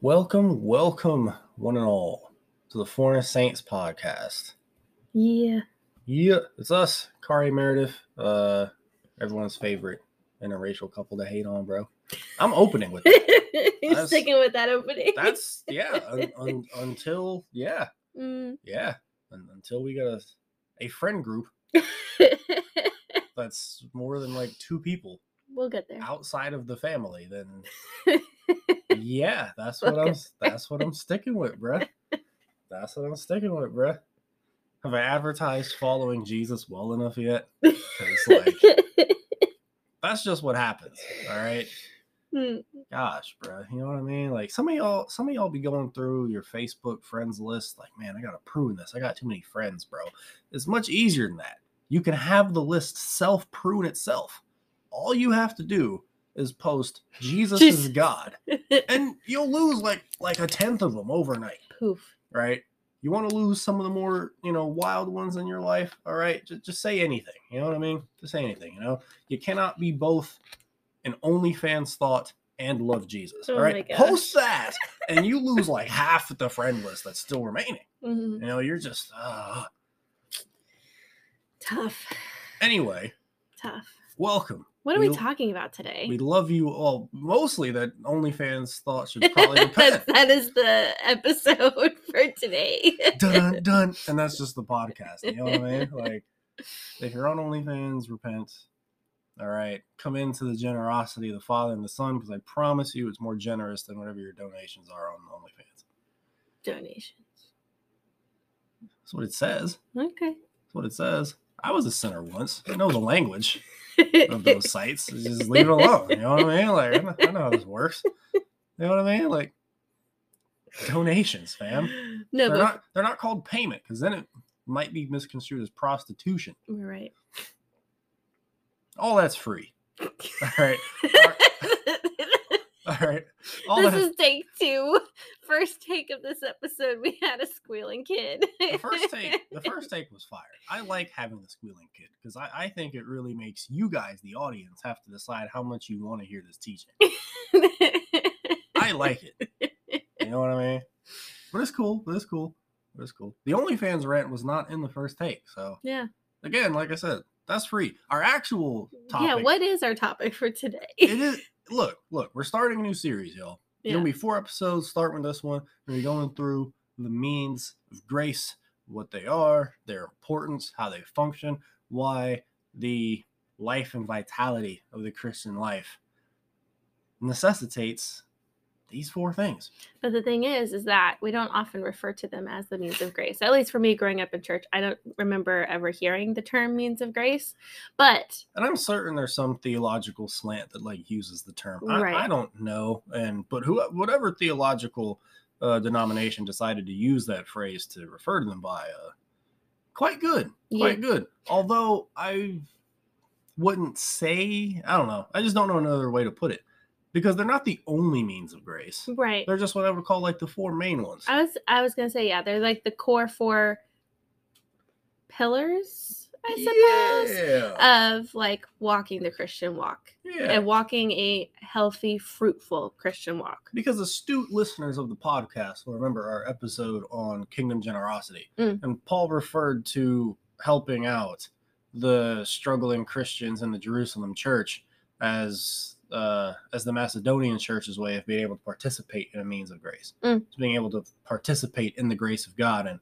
Welcome, welcome, one and all, to the Foreign Saints podcast. Yeah. Yeah, it's us, Karai Meredith, uh, everyone's favorite interracial couple to hate on, bro. I'm opening with that. You're That's- sticking with that opening. That's yeah, un, un, until yeah, Mm. yeah, un, until we get a a friend group that's more than like two people we'll get there. outside of the family, then yeah, that's what I'm that's what I'm sticking with, bruh. That's what I'm sticking with, bruh. Have I advertised following Jesus well enough yet? like, that's just what happens. All right. Mm. Gosh, bruh. You know what I mean? Like some of y'all, some of y'all be going through your Facebook friends list, like, man, I gotta prune this. I got too many friends, bro. It's much easier than that. You can have the list self prune itself. All you have to do is post Jesus is God. And you'll lose like like a tenth of them overnight Poof. right? You want to lose some of the more you know wild ones in your life all right? Just, just say anything you know what i mean? Just say anything you know? You cannot be both an onlyfans thought and love jesus Oh all right? post that and you lose like half of the friend list that's still remaining. Mhm. you know you're just uh. Tough. anyway. Tough. welcome What are we We- talking about today? we love you all mostly that onlyfans thought should probably repent That's- the episode for today. dun dun, and that's just the podcast. You know what I mean? Like, if you're on OnlyFans, repent. All right, come into the generosity of the Father and the Son, because I promise you, it's more generous than whatever your donations are on OnlyFans. Donations. That's what it says. Okay. That's what it says. I was a sinner once. I know the language of those sites. Just leave it alone. You know what I mean? Like, I know, how this works. You know what I mean? Like, donations, fam. No, they're but not. They're not called payment, because then it might be misconstrued as prostitution. right. All that's free. All right. All right. All this is take two. First take of this episode, we had a squealing kid. the first take. The first take was fire. I like having the squealing kid because I, I think it really makes you guys, the audience, have to decide how much you want to hear this teaching. I like it. You know what I mean? But it's cool. But it's cool. But it's cool. The OnlyFans rant was not in the first take. So yeah. again, like I said, that's free. Our actual topic. Yeah. What is our topic for today? it is look, look, we're starting a new series, y'all. Yeah. gonna be four episodes, starting with this one. We're going through the means of grace, what they are, their importance, how they function, why the life and vitality of the Christian life necessitates these four things. But the thing is, is that we don't often refer to them as the means of grace. At least for me, growing up in church, I don't remember ever hearing the term means of grace. But And I'm certain there's some theological slant that like uses the term. I, Right. I don't know, and but who whatever theological uh, denomination decided to use that phrase to refer to them by, uh, quite good, quite good. Although I wouldn't say, I don't know, I just don't know another way to put it, because they're not the only means of grace. right, They're just what I would call like the four main ones. I was I was gonna say yeah, they're like the core four pillars, I suppose, Yeah, of like walking the Christian walk yeah. and walking a healthy, fruitful Christian walk. because astute listeners of the podcast will remember our episode on kingdom generosity Mm. and paul referred to helping out the struggling christians in the jerusalem church as uh, as the macedonian church's way of being able to participate in a means of grace Mm. It's being able to participate in the grace of god and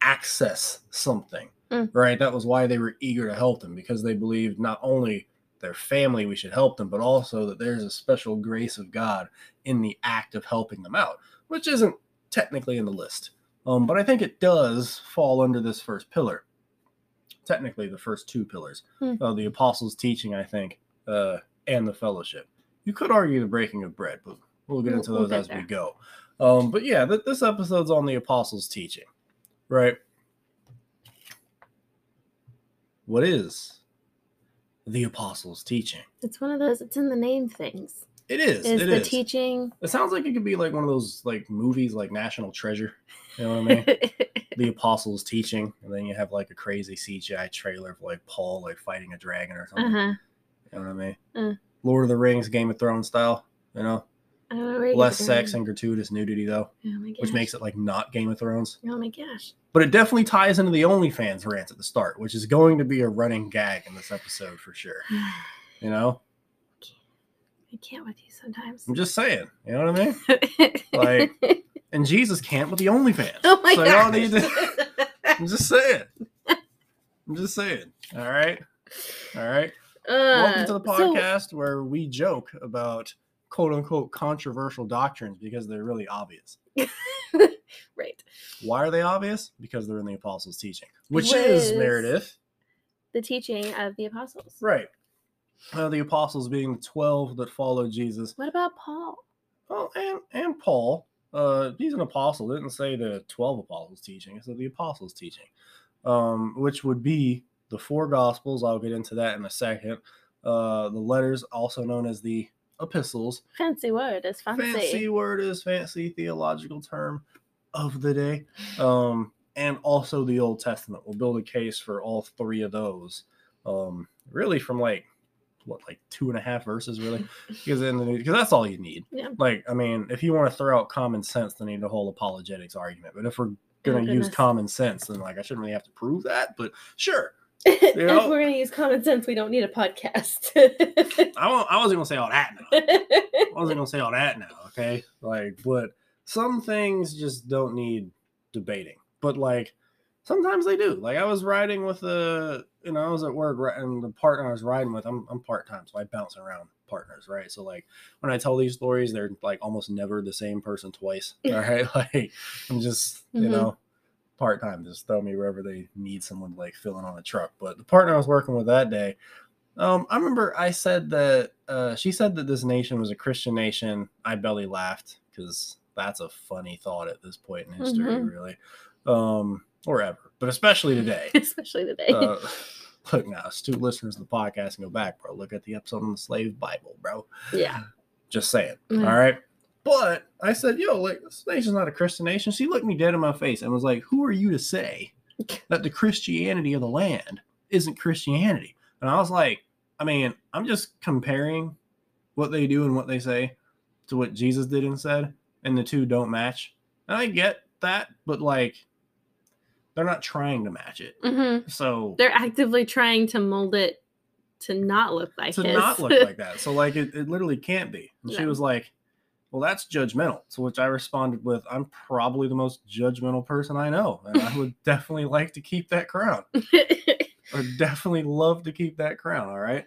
access something Mm. right that was why they were eager to help them because they believed not only their family we should help them but also that there's a special grace of god in the act of helping them out, which isn't technically in the list. Um, but I think it does fall under this first pillar. Technically, the first two pillars Hmm. uh, the apostles' teaching, I think, uh, and the fellowship. You could argue the breaking of bread, but we'll get We'll- into we'll those get as we go. Um, but yeah, th- this episode's on the apostles' teaching, right? What is the apostles' teaching? It's one of those. It's in the name things. It is. Is it the is. teaching? It sounds like it could be like one of those like movies like National Treasure. You know what I mean? the apostles teaching, and then you have like a crazy CGI trailer of like Paul like fighting a dragon or something. uh huh. You know what I mean? Mm. Lord of the Rings, Game of Thrones style. You know, know where you get Less sex and gratuitous nudity though, Oh my gosh. which makes it like not Game of Thrones. Oh my gosh. But it definitely ties into the OnlyFans rant at the start, which is going to be a running gag in this episode for sure. You know, I can't with you sometimes. I'm just saying. You know what I mean? Like- And Jesus can't with the OnlyFans. oh my so need to. I'm just saying. I'm just saying. All right. All right. Welcome to the Uh, so- podcast where we joke about quote unquote controversial doctrines because they're really obvious. right. Why are they obvious? Because they're in the apostles' teaching, which is Meredith. The teaching of the apostles. Right. Uh, the apostles being the 12 that followed Jesus. What about Paul? Oh, and, and Paul. Uh, he's an apostle. It didn't say the 12 apostles teaching, it said the apostles teaching, um, which would be the four gospels. I'll get into that in a second. Uh, the letters, also known as the epistles. Fancy word. It's fancy. fancy word is fancy theological term of the day um and also the old testament we'll build a case for all three of those um really from like what like two and a half verses really because in the because that's all you need Yeah. like i mean if you want to throw out common sense then you need a whole apologetics argument but if we're gonna Oh, use common sense then like i shouldn't really have to prove that but sure if we're gonna use common sense, we don't need a podcast. i, won't, I wasn't gonna say all that now I wasn't gonna say all that now, okay? Like, but some things just don't need debating. But like, sometimes they do. Like, I was riding with a, you know, I was at work, and the partner I was riding with, I'm, I'm part time, so I bounce around partners, right? So like, when I tell these stories, they're like almost never the same person twice. All right, like, I'm just, you Mhm. know. Part time, just throw me wherever they need someone like filling on a truck. But the partner I was working with that day, um, I remember I said that uh, she said that this nation was a Christian nation. I belly laughed because that's a funny thought at this point in history, Mhm. really, um, or ever, but especially today. Especially today. uh, look now, astute listeners of the podcast can go back, bro. Look at the episode on the slave Bible, bro. yeah. Just saying. Mm. All right. But I said, yo, like this nation's not a Christian nation. She looked me dead in my face and was like, Who are you to say that the Christianity of the land isn't Christianity? And I was like, I mean, I'm just comparing what they do and what they say to what Jesus did and said, and the two don't match. And I get that, but like they're not trying to match it. hmm So They're actively trying to mold it to not look like to his. not look like that. So like it, it literally can't be. And she was like, Well, that's judgmental. To which I responded with, I'm probably the most judgmental person I know. And I would definitely like to keep that crown. I would definitely love to keep that crown. All right.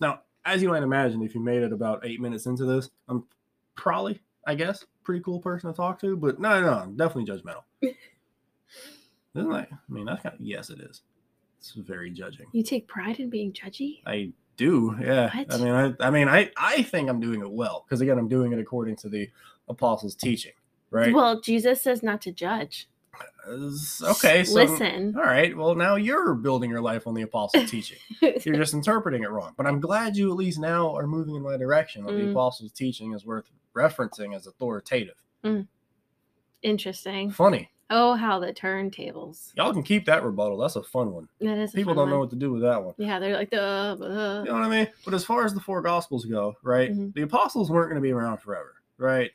Now, as you might imagine, if you made it about eight minutes into this, I'm probably, I guess, pretty cool person to talk to, but no, no, no I'm definitely judgmental. Isn't that, I mean, that's kind of, yes, it is. It's very judging. you take pride in being judgy? I do, yeah. I mean, I, I mean, I, I think I'm doing it well because again, I'm doing it according to the apostles' teaching, right? Well, Jesus says not to judge. Okay, so Listen. all right. Well, now you're building your life on the apostles' teaching. You're just interpreting it wrong. But I'm glad you at least now are moving in my direction. That the Mm. apostles' teaching is worth referencing as authoritative. Interesting. Funny. Oh, how the turntables. Y'all can keep that rebuttal. That's a fun one. That is. People fun don't know what to do with that one. Yeah, they're like the. Uh, You know what I mean? But as far as the four gospels go, right? Mhm. The apostles weren't going to be around forever, right?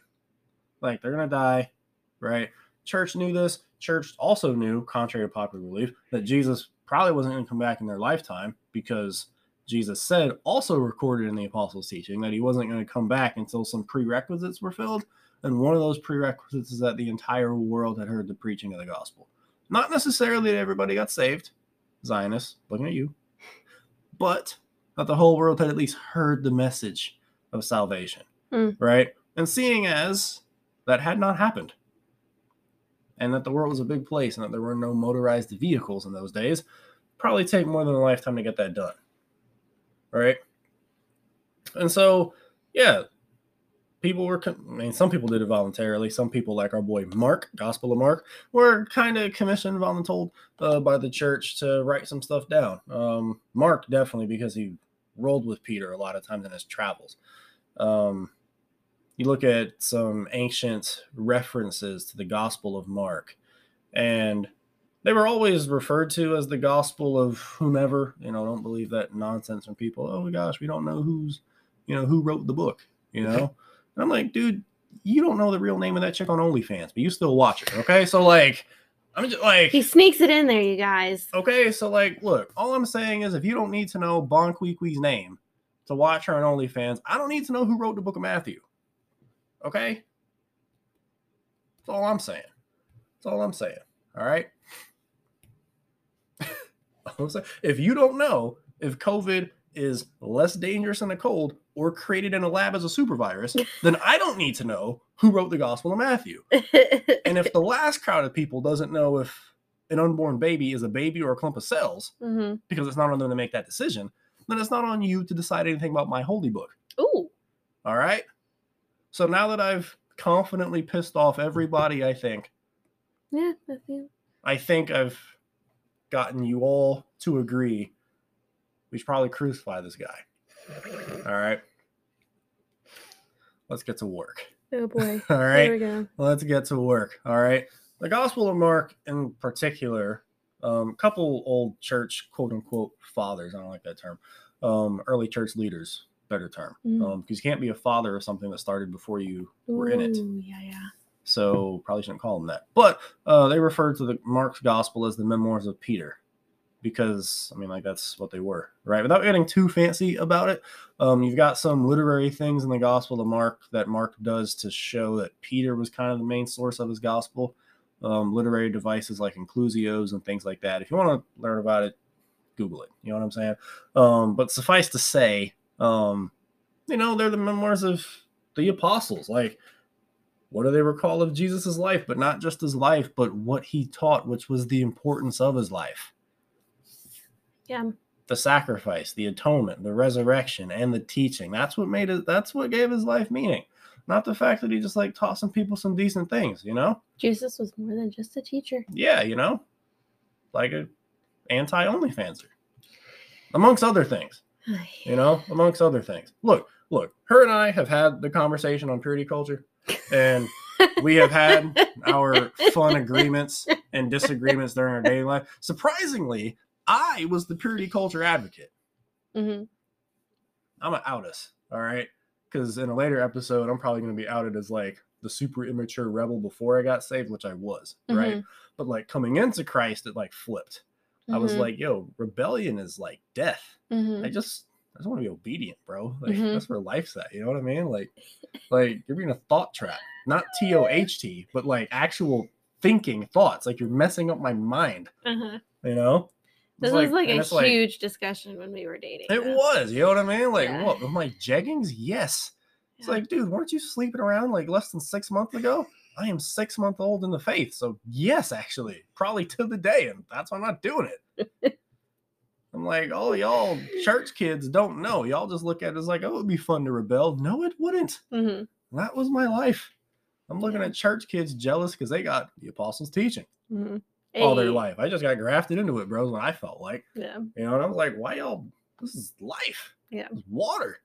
Like they're going to die, right? Church knew this. Church also knew, contrary to popular belief, that Jesus probably wasn't going to come back in their lifetime because Jesus said, also recorded in the apostles' teaching, that he wasn't going to come back until some prerequisites were filled. And one of those prerequisites is that the entire world had heard the preaching of the gospel. Not necessarily that everybody got saved, Zionists, looking at you, but that the whole world had at least heard the message of salvation, Mm. right? And seeing as that had not happened, and that the world was a big place, and that there were no motorized vehicles in those days, probably take more than a lifetime to get that done, right? And so, yeah, people were. I mean, some people did it voluntarily. Some people, like our boy Mark, Gospel of Mark, were kind of commissioned, voluntold uh, by the church to write some stuff down. Um, Mark definitely because he rolled with Peter a lot of times in his travels. Um, you look at some ancient references to the Gospel of Mark, and they were always referred to as the Gospel of whomever. You know, don't believe that nonsense from people. Oh my gosh, we don't know who's, you know, who wrote the book. You know, And I'm like, dude, you don't know the real name of that chick on OnlyFans, but you still watch her. Okay. So like I'm just like He sneaks it in there, you guys. Okay, so like look, all I'm saying is if you don't need to know Bon Queequee's name to watch her on OnlyFans, I don't need to know who wrote the book of Matthew. Okay? That's all I'm saying. That's all I'm saying. All right. if you don't know if COVID is less dangerous than a cold or created in a lab as a super virus, then I don't need to know who wrote the Gospel of Matthew. And if the last crowd of people doesn't know if an unborn baby is a baby or a clump of cells, hmm because it's not on them to make that decision, then it's not on you to decide anything about my holy book. Ooh. All right. So now that I've confidently pissed off everybody, I think, Yeah, I feel. I think I've gotten you all to agree we should probably crucify this guy. All right. Let's get to work. Oh boy. All There we go. Let's get to work. All right. The Gospel of Mark, in particular, um, a couple old church quote unquote fathers. I don't like that term. Um, early church leaders, better term, Mm. um, because you can't be a father of something that started before you were in it. Yeah, yeah. So probably shouldn't call them that. But uh, they referred to the Mark's Gospel as the memoirs of Peter, because I mean, like that's what they were, right? Without getting too fancy about it, um, you've got some literary things in the Gospel of Mark that Mark does to show that Peter was kind of the main source of his gospel. Um, literary devices like inclusios and things like that. If you want to learn about it, Google it. You know what I'm saying? Um, but suffice to say, um, you know, they're the memoirs of the apostles. Like, what do they recall of Jesus's life? But not just his life, but what he taught, which was the importance of his life Yeah. the sacrifice, the atonement, the resurrection, and the teaching. That's what made it. That's what gave his life meaning. Not the fact that he just like taught some people some decent things, you know? Jesus was more than just a teacher. Yeah, you know, like a anti OnlyFanser, amongst other things. You know, amongst other things. Look, look. Her and I have had the conversation on purity culture, and we have had our fun agreements and disagreements during our daily life. Surprisingly, I was the purity culture advocate. hmm I'm gonna out us, all right? Because in a later episode, I'm probably gonna be outed as like the super immature rebel before I got saved, which I was, right? But like coming into Christ, it like flipped. I was like, yo, rebellion is like death. hmm I just I just want to be obedient, bro. Like Mhm. that's where life's at. You know what I mean? Like, like you're being a thought trap, not T O H T, but like actual thinking thoughts. Like you're messing up my mind. uh-huh. You know? This It's was like a huge discussion when we were dating. It though. was. You know what I mean? Like Yeah. what? With my jeggings? Yes. It's Yeah. like, dude, weren't you sleeping around like less than six months ago? I am six month old in the faith. So yes, actually, probably to the day, and that's why I'm not doing it. I'm like, oh, y'all church kids don't know. Y'all just look at it as like, oh, it'd be fun to rebel. No, it wouldn't. Mhm. That was my life. I'm looking Yeah. at church kids jealous because they got the apostles' teaching Mhm. all their life. I just got grafted into it, bro. is What I felt like. Yeah. You know, and I was like, why y'all? This is life. Yeah. It's water.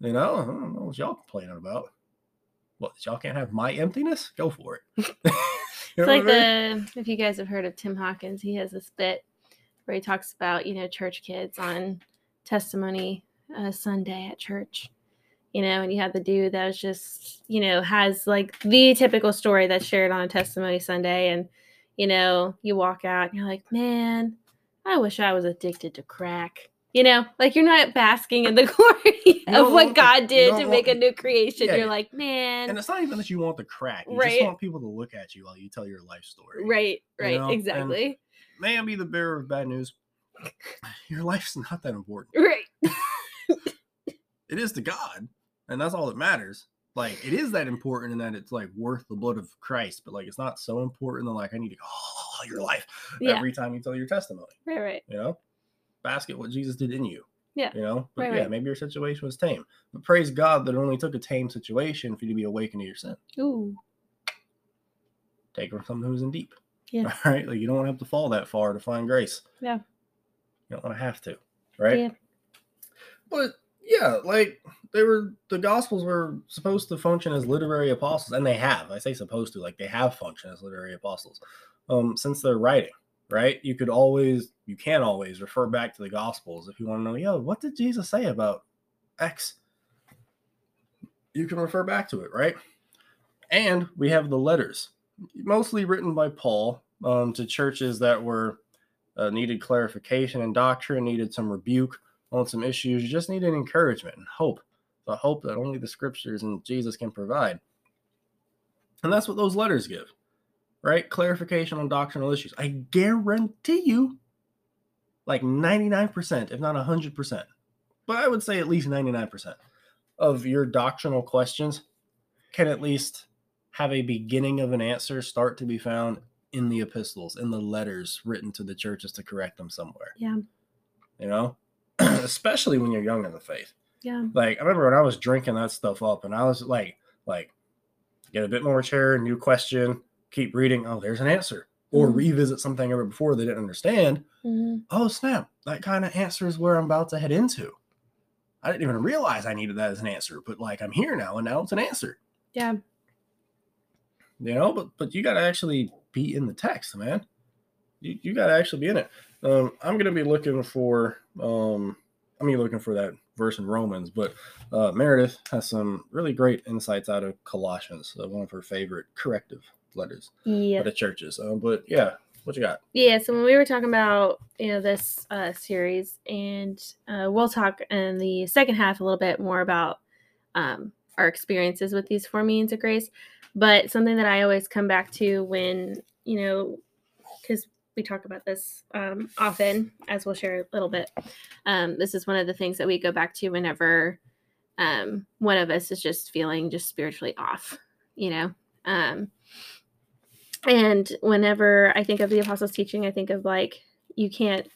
You know, I don't know what y'all complaining about. What, y'all can't have my emptiness? Go for it. It's like I mean? the if you guys have heard of Tim Hawkins, he has this bit where he talks about you know church kids on testimony uh, Sunday at church. You know, and you have the dude that was just you know has like the typical story that's shared on a testimony Sunday, and you know you walk out and you're like, man, I wish I was addicted to crack. You know, like you're not basking in the glory of what want the- God did to make a new creation. Yeah, you're yeah. like, man, And it's not even that you want the crack. You Right. just want people to look at you while you tell your life story. right, you right, know, and- exactly, May I be the bearer of bad news? Your life's not that important. right. It is to God, and that's all that matters. Like it is that important in that it's like worth the blood of Christ, but like it's not so important that like I need to go oh, your life Yeah. every time you tell your testimony. Right, right. you know basket what jesus did in you Yeah. you know but Right, yeah right. maybe your situation was tame but praise god that it only took a tame situation for you to be awakened to your sin Ooh, take her from someone who's in deep Yeah. all right like you don't want to have to fall that far to find grace Yeah. you don't want to have to right Yeah. but yeah like they were the gospels were supposed to function as literary apostles and they have. I say supposed to like they have functioned as literary apostles um since their writing right? You could always you can always refer back to the gospels if you want to know yo what did jesus say about x? You can refer back to it, right? And we have the letters, mostly written by Paul um, to churches that were uh, needed clarification and doctrine, needed some rebuke on some issues, you just need an encouragement and hope, the hope that only the scriptures and Jesus can provide. And that's what those letters give, right? Clarification on doctrinal issues. I guarantee you, like 99%, if not 100%, but I would say at least 99% of your doctrinal questions can at least have a beginning of an answer start to be found in the epistles, in the letters written to the churches to correct them somewhere. Yeah. You know, especially when you're young in the faith. Yeah. Like I remember when I was drinking that stuff up, and I was like, like, get a bit more chair, new question, keep reading. Oh, there's an answer, or Mhm. revisit something ever before they didn't understand. Mhm. Oh snap! That kind of answers where I'm about to head into. I didn't even realize I needed that as an answer, but like I'm here now, and now it's an answer. Yeah. you know but but you got to actually be in the text man you, you got to actually be in it um i'm gonna be looking for um I mean, looking for that verse in romans but uh meredith has some really great insights out of colossians uh, one of her favorite corrective letters Yeah. for the churches um, but yeah what you got Yeah, so when we were talking about you know this uh, series, and uh, we'll talk in the second half a little bit more about um, our experiences with these four means of grace. But something that I always come back to when you know, because we talk about this um, often, as we'll share a little bit. Um, this is one of the things that we go back to whenever um, one of us is just feeling just spiritually off. You know. Um, and whenever i think of the apostles teaching i think of like you can't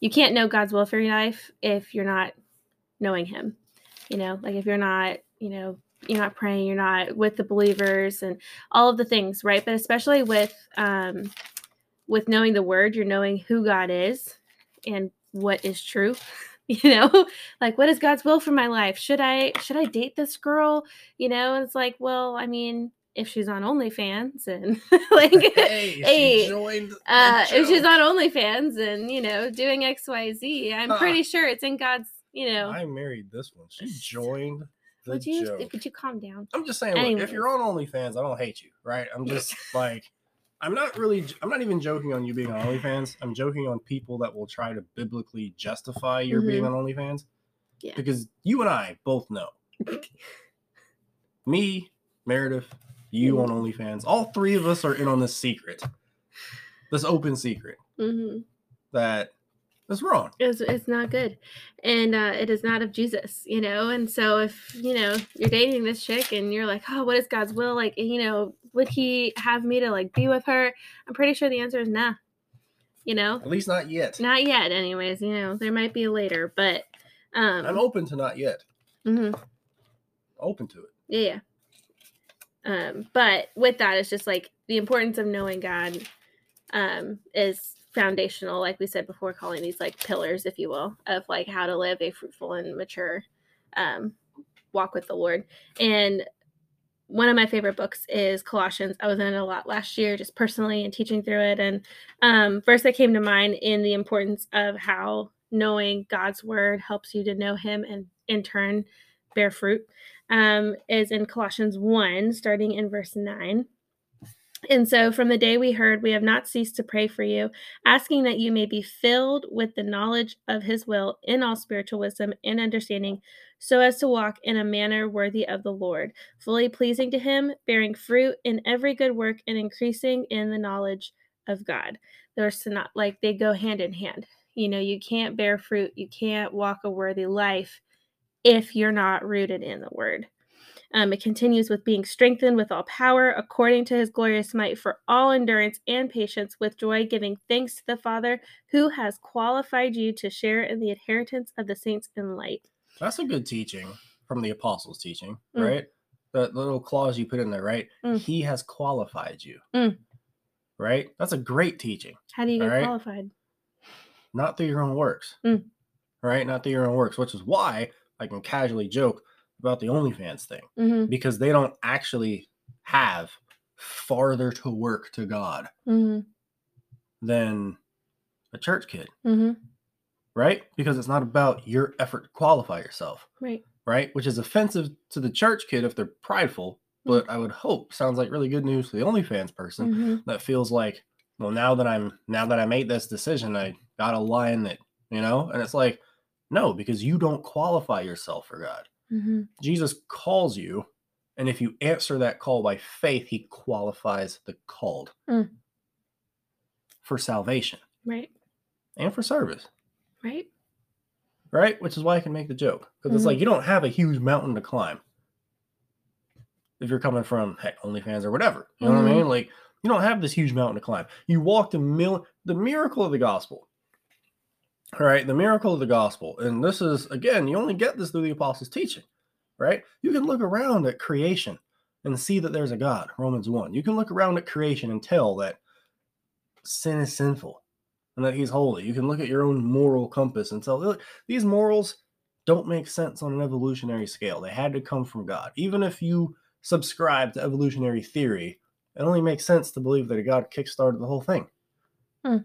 you can't know god's will for your life if you're not knowing him you know like if you're not you know you're not praying you're not with the believers and all of the things right but especially with um with knowing the word you're knowing who god is and what is true you know like what is god's will for my life should i should i date this girl you know and it's like well i mean if she's on OnlyFans and like hey, she Hey, joined the uh if she's on OnlyFans and you know doing XYZ, I'm Huh. pretty sure it's in God's, you know. i married this one she joined the would you joke. would you calm down? I'm just saying, look, if you're on OnlyFans, I don't hate you, right? I'm just like, I'm not really, I'm not even joking on you being on OnlyFans. I'm joking on people that will try to biblically justify your being on OnlyFans. Yeah. Because you and I both know. Me, Meredith, you on OnlyFans, all three of us are in on this secret, this open secret hmm that is wrong. It's, it's not good, and uh, it is not of Jesus, you know. And so if you know you're dating this chick and you're like, oh, what is God's will? Like, you know, would He have me to like be with her? I'm pretty sure the answer is nah. You know, At least not yet. not yet. Anyways, you know, there might be later, but um, I'm open to not yet. Mm-hmm. Open to it. Yeah. yeah. Um, but with that, it's just like the importance of knowing God um, is foundational, like we said before, calling these like pillars, if you will, of like how to live a fruitful and mature um, walk with the Lord. And one of my favorite books is Colossians. I was in it a lot last year, just personally and teaching through it. And um, that came to mind in the importance of how knowing God's word helps you to know Him and in turn bear fruit um, is in Colossians 1, starting in verse 9. And so, from the day we heard, we have not ceased to pray for you, asking that you may be filled with the knowledge of his will in all spiritual wisdom and understanding, so as to walk in a manner worthy of the Lord, fully pleasing to him, bearing fruit in every good work, and increasing in the knowledge of God. There's not like they go hand in hand. You know, you can't bear fruit, you can't walk a worthy life if you're not rooted in the word. Um, it continues with being strengthened with all power according to his glorious might for all endurance and patience with joy, giving thanks to the Father who has qualified you to share in the inheritance of the saints in light. That's a good teaching from the apostles' teaching, Mm. right? That little clause you put in there, right? Mm. He has qualified you. Mm. Right? That's a great teaching. How do you get right. qualified? Not through your own works. Mm. Right? Not through your own works, which is why I can casually joke about the OnlyFans thing. Mm-hmm. Because they don't actually have farther to work to God Mm-hmm. than a church kid, Mm-hmm. Right? Because it's not about your effort to qualify yourself. Right. right? Which is offensive to the church kid if they're prideful, but I would hope sounds like really good news for the OnlyFans person Mhm. that feels like, well, now that I'm now that I made this decision, I got a line that you know? And it's like, no, because you don't qualify yourself for God. Mhm. Jesus calls you, and if you answer that call by faith, he qualifies the called Mm. for salvation Right. and for service, Right. right? Which is why I can make the joke because it's Mhm. like you don't have a huge mountain to climb if you're coming from heck OnlyFans or whatever. You know what I Mhm. mean? Like you don't have this huge mountain to climb. You walked a mil the miracle of the gospel. All right, the miracle of the gospel. And this is again, you only get this through the apostles' teaching, right? You can look around at creation and see that there's a God, Romans 1. You can look around at creation and tell that sin is sinful and that he's holy. You can look at your own moral compass and tell "Look, these morals don't make sense on an evolutionary scale. They had to come from God. Even if you subscribe to evolutionary theory, it only makes sense to believe that a God kickstarted the whole thing. Hmm.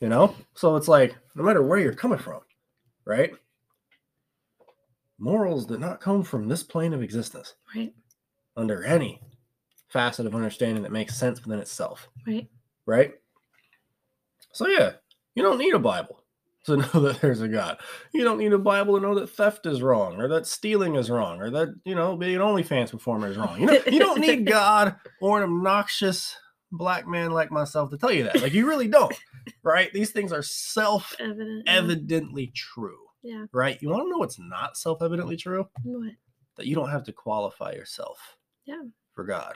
You know? So it's like, no matter where you're coming from, right? Morals did not come from this plane of existence Right. under any facet of understanding that makes sense within itself, Right. right? So, yeah, you don't need a Bible to know that there's a God. You don't need a Bible to know that theft is wrong or that stealing is wrong or that, you know, being an OnlyFans performer is wrong. You, know, you don't need God or an obnoxious black man like myself to tell you that. Like, you really don't, right? These things are self-evidently true, Yeah. right? You want to know what's not self evidently true? What? That you don't have to qualify yourself Yeah. for God.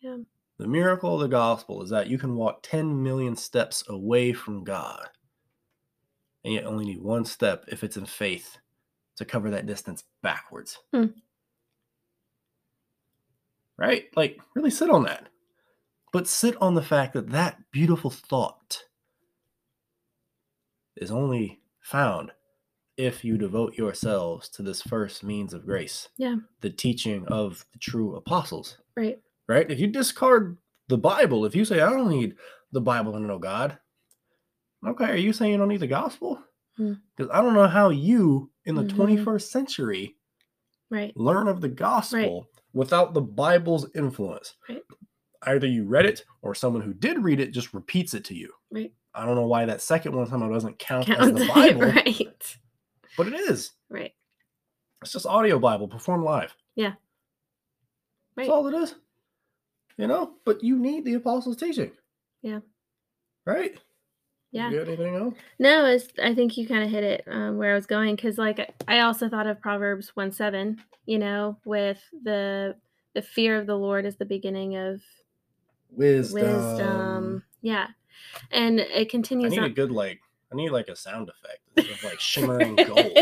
Yeah. The miracle of the gospel is that you can walk 10 million steps away from God, and yet only need one step if it's in faith to cover that distance backwards. Hmm. Right? Like, really sit on that. But sit on the fact that that beautiful thought is only found if you devote yourselves to this first means of grace. Yeah. The teaching of the true apostles Right. Right? If you discard the Bible, if you say, I don't need the Bible to know God, okay, are you saying you don't need the gospel? Hmm. Because I don't know how you, in the Mhm. 21st century, Right. learn of the gospel without the Bible's influence. Right. Either you read it or someone who did read it just repeats it to you. Right. I don't know why that second one somehow doesn't count, Count as the Bible, right. but it is. Right. It's just audio Bible performed live. Yeah. That's all it is. You know, but you need the apostles' teaching. Yeah. Right? Yeah. You got anything else? No, I think you kind of hit it um, where I was going because, like, I also thought of Proverbs one seven. You know, with the the fear of the Lord is the beginning of Wisdom. wisdom. Yeah, and it continues. I need a good like. I need like a sound effect of like shimmering gold.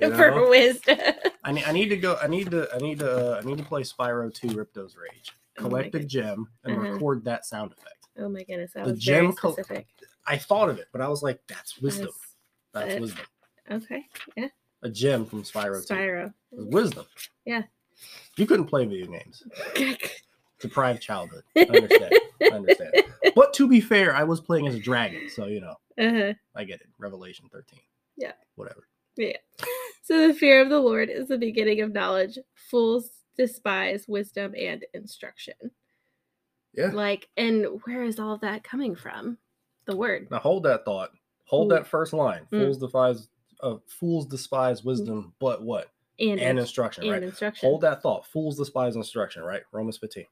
For know? wisdom. I need. I need to go. I need to. I need to. Uh, I need to play Spyro Two: Ripto's Rage. Oh Collect a gem and Uh-huh. record that sound effect. Oh my goodness, that The was gem col- specific. I thought of it, but I was like, "That's wisdom. That's- That's uh, wisdom." Okay, yeah. A gem from Spyro. Spyro. Wisdom. Yeah. You couldn't play video games. Deprived childhood. I understand. I understand. But to be fair, I was playing as a dragon, so you know, uh-huh. I get it. Revelation 13. Yeah. Whatever. Yeah. So the fear of the Lord is the beginning of knowledge. Fools despise wisdom and instruction. Yeah. Like, and where is all that coming from? The word. Now hold that thought. Hold Ooh. that first line. Mm. Fools despise uh, fools despise wisdom, but what? And, And instruction, and right? instruction. Hold that thought. Fools despise instruction, right? Romans 15.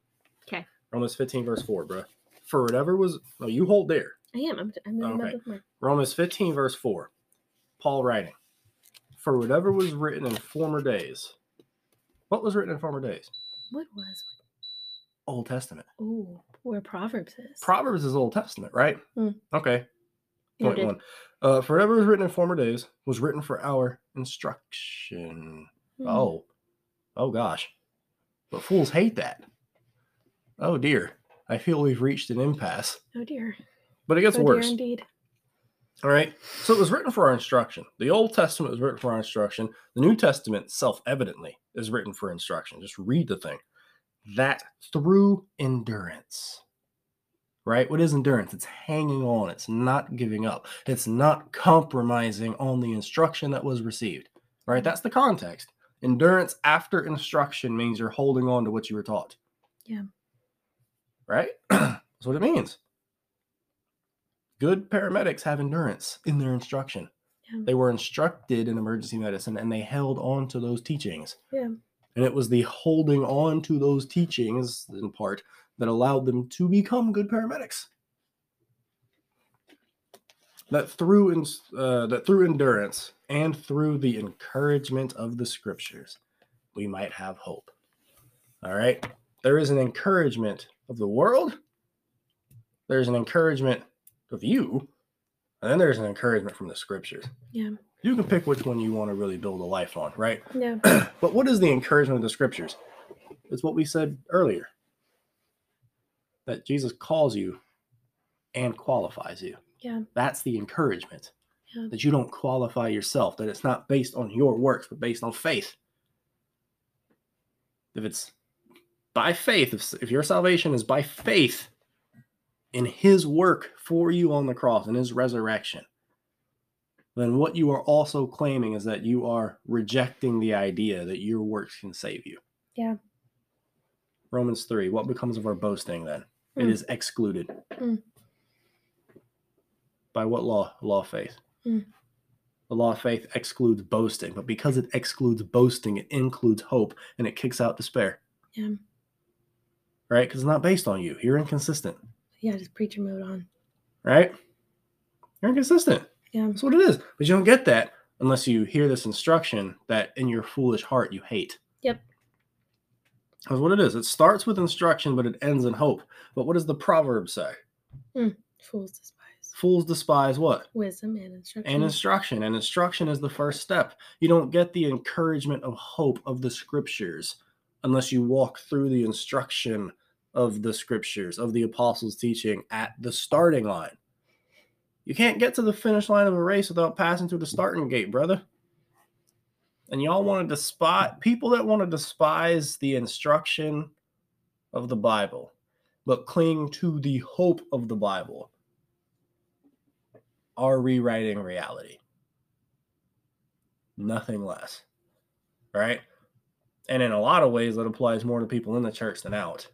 Okay. Romans 15, verse 4, bro. For whatever was no, you hold there. I am. I'm, I'm in the middle Okay. my- Romans 15, verse 4. Paul writing. For whatever was written in former days. What was written in former days? What was? Old Testament. Oh, where Proverbs is. Proverbs is Old Testament, right? Hmm. Okay. Point Noted. one. Uh, for whatever was written in former days was written for our instruction. Hmm. Oh, oh gosh. But fools hate that. Oh dear. I feel we've reached an impasse. Oh dear. But it gets oh dear worse. indeed. All right. So it was written for our instruction. The Old Testament was written for our instruction. The New Testament, self evidently, is written for instruction. Just read the thing. That through endurance. Right? What is endurance? It's hanging on. It's not giving up. It's not compromising on the instruction that was received. right? That's the context. Endurance after instruction means you're holding on to what you were taught. Yeah. Right? That's what it means. Good paramedics have endurance in their instruction. Yeah. They were instructed in emergency medicine and they held on to those teachings. Yeah. And it was the holding on to those teachings, in part, that allowed them to become good paramedics. That through uh, that through endurance and through the encouragement of the scriptures, we might have hope. All right, there is an encouragement of the world. There's an encouragement of you, and then there's an encouragement from the scriptures. Yeah. You can pick which one you want to really build a life on, right? Yeah. but what is the encouragement of the scriptures? It's what we said earlier that Jesus calls you and qualifies you. Yeah. That's the encouragement. Yeah. That you don't qualify yourself, that it's not based on your works, but based on faith. If it's by faith, if, if your salvation is by faith in his work for you on the cross and his resurrection, then what you are also claiming is that you are rejecting the idea that your works can save you. Yeah. Romans 3, what becomes of our boasting then? It Mm. is excluded. Mm. By what law? Law of faith. Mm. The law of faith excludes boasting, but because it excludes boasting, it includes hope and it kicks out despair. Yeah. Right? Because it's not based on you. You're inconsistent. Yeah. Just preacher mode on. Right? You're inconsistent. Yeah. That's what it is. But you don't get that unless you hear this instruction that in your foolish heart you hate. Yep. That's what it is. It starts with instruction, but it ends in hope. But what does the proverb say? Hmm. Fools despise Fools despise what? wisdom and instruction. And instruction. And instruction is the first step. You don't get the encouragement of hope of the scriptures unless you walk through the instruction of the scriptures, of the apostles' teaching at the starting line. You can't get to the finish line of a race without passing through the starting gate, brother. And y'all want to despise people that want to despise the instruction of the Bible, but cling to the hope of the Bible are rewriting reality. Nothing less. Right? And in a lot of ways, that applies more to people in the church than out.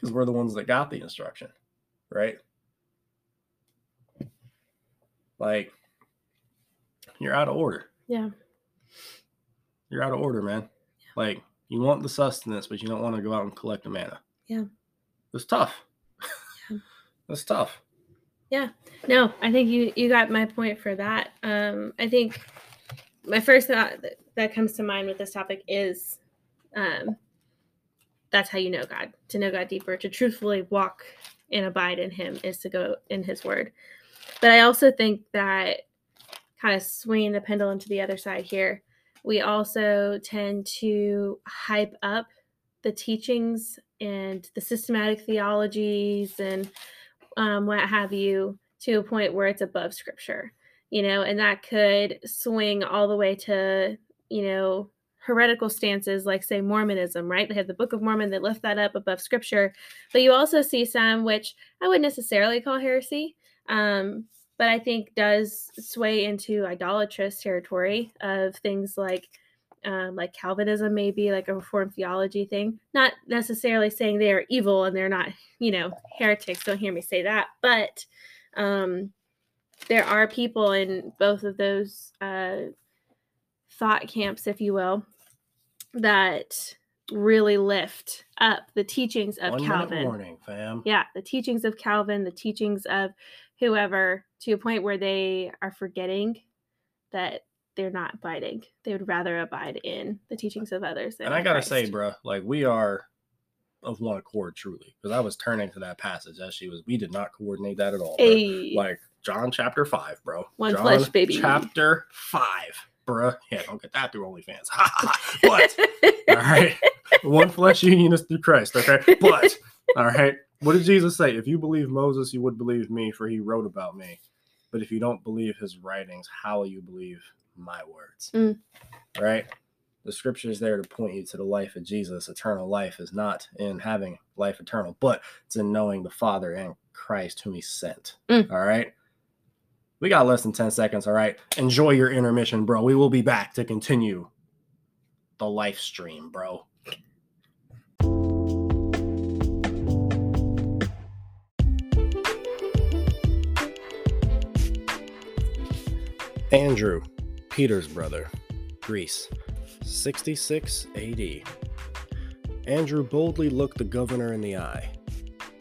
Because we're the ones that got the instruction. Right? Like, you're out of order. yeah. You're out of order, man. Like, you want the sustenance, but you don't want to go out and collect the manna. Yeah. It's tough. Yeah. It's tough. Yeah. No, I think you you got my point for that. Um, I think my first thought that, that comes to mind with this topic is, um, that's how you know God. To know God deeper, to truthfully walk and abide in Him, is to go in His Word. But I also think that kind of swinging the pendulum to the other side here, we also tend to hype up the teachings and the systematic theologies and um, what have you to a point where it's above scripture, you know, and that could swing all the way to, you know, heretical stances like, say, Mormonism, right? They have the Book of Mormon that lift that up above scripture. But you also see some, which I wouldn't necessarily call heresy, um, but I think does sway into idolatrous territory of things like, um, like Calvinism, maybe like a Reformed theology thing. Not necessarily saying they are evil and they're not, you know, heretics. Don't hear me say that. But um, there are people in both of those uh, thought camps, if you will, that really lift up the teachings of One Calvin. warning, fam. Yeah, the teachings of Calvin, the teachings of whoever, to a point where they are forgetting that they're not abiding. They would rather abide in the uh, teachings of others. And I gotta say, Christ. bro, like we are of one accord truly. Because I was turning to that passage as she was. We did not coordinate that at all. Hey, Like John chapter five, bro. One John flesh, baby. Chapter five, bro. Yeah, don't get that through OnlyFans. but all right, one flesh union is through Christ. Okay, but all right, what did Jesus say? If you believe Moses, you would believe me, for he wrote about me. But if you don't believe his writings, how will you believe my words? Mm. Right. The scripture is there to point you to the life of Jesus. Eternal life is not in having life eternal, but it's in knowing the Father and Christ whom he sent. Mm. All right. We got less than 10 seconds, all right? Enjoy your intermission, bro. We will be back to continue the live stream, bro. Andrew, Peter's brother, Greece, 66 AD. Andrew boldly looked the governor in the eye.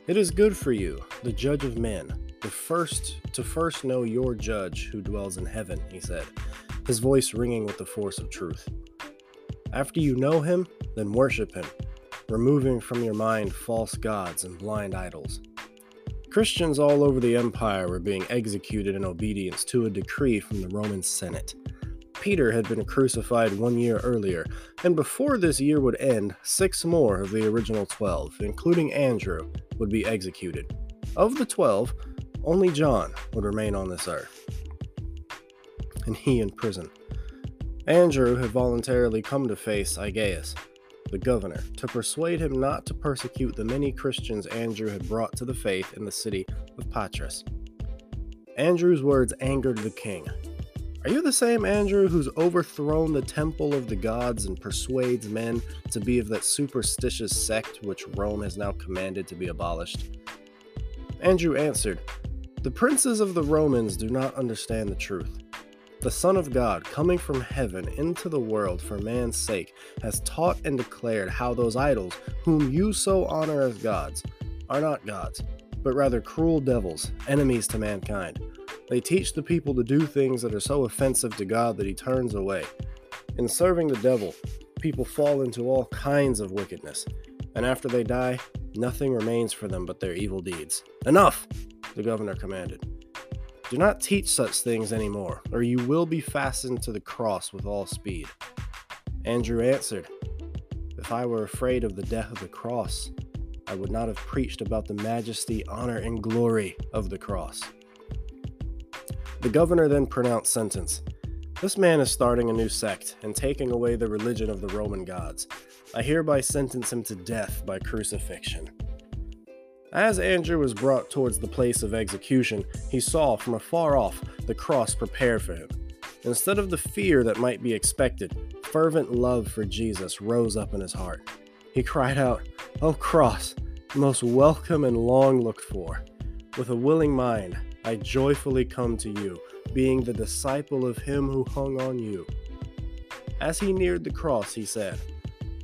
It is good for you, the judge of men, the first to first know your judge who dwells in heaven, he said, his voice ringing with the force of truth. After you know him, then worship him, removing from your mind false gods and blind idols. Christians all over the empire were being executed in obedience to a decree from the Roman Senate. Peter had been crucified one year earlier, and before this year would end, six more of the original twelve, including Andrew, would be executed. Of the twelve, only John would remain on this earth, and he in prison. Andrew had voluntarily come to face Aegeus, the governor, to persuade him not to persecute the many Christians Andrew had brought to the faith in the city of Patras. Andrew's words angered the king. Are you the same Andrew who's overthrown the temple of the gods and persuades men to be of that superstitious sect which Rome has now commanded to be abolished? Andrew answered, The princes of the Romans do not understand the truth. The Son of God, coming from heaven into the world for man's sake, has taught and declared how those idols, whom you so honor as gods, are not gods, but rather cruel devils, enemies to mankind. They teach the people to do things that are so offensive to God that he turns away. In serving the devil, people fall into all kinds of wickedness, and after they die, nothing remains for them but their evil deeds. Enough! The governor commanded. Do not teach such things anymore, or you will be fastened to the cross with all speed. Andrew answered, If I were afraid of the death of the cross, I would not have preached about the majesty, honor, and glory of the cross. The governor then pronounced sentence. This man is starting a new sect and taking away the religion of the Roman gods. I hereby sentence him to death by crucifixion. As Andrew was brought towards the place of execution, he saw from afar off the cross prepared for him. Instead of the fear that might be expected, fervent love for Jesus rose up in his heart. He cried out, O cross, most welcome and long looked for. With a willing mind, I joyfully come to you, being the disciple of him who hung on you. As he neared the cross, he said,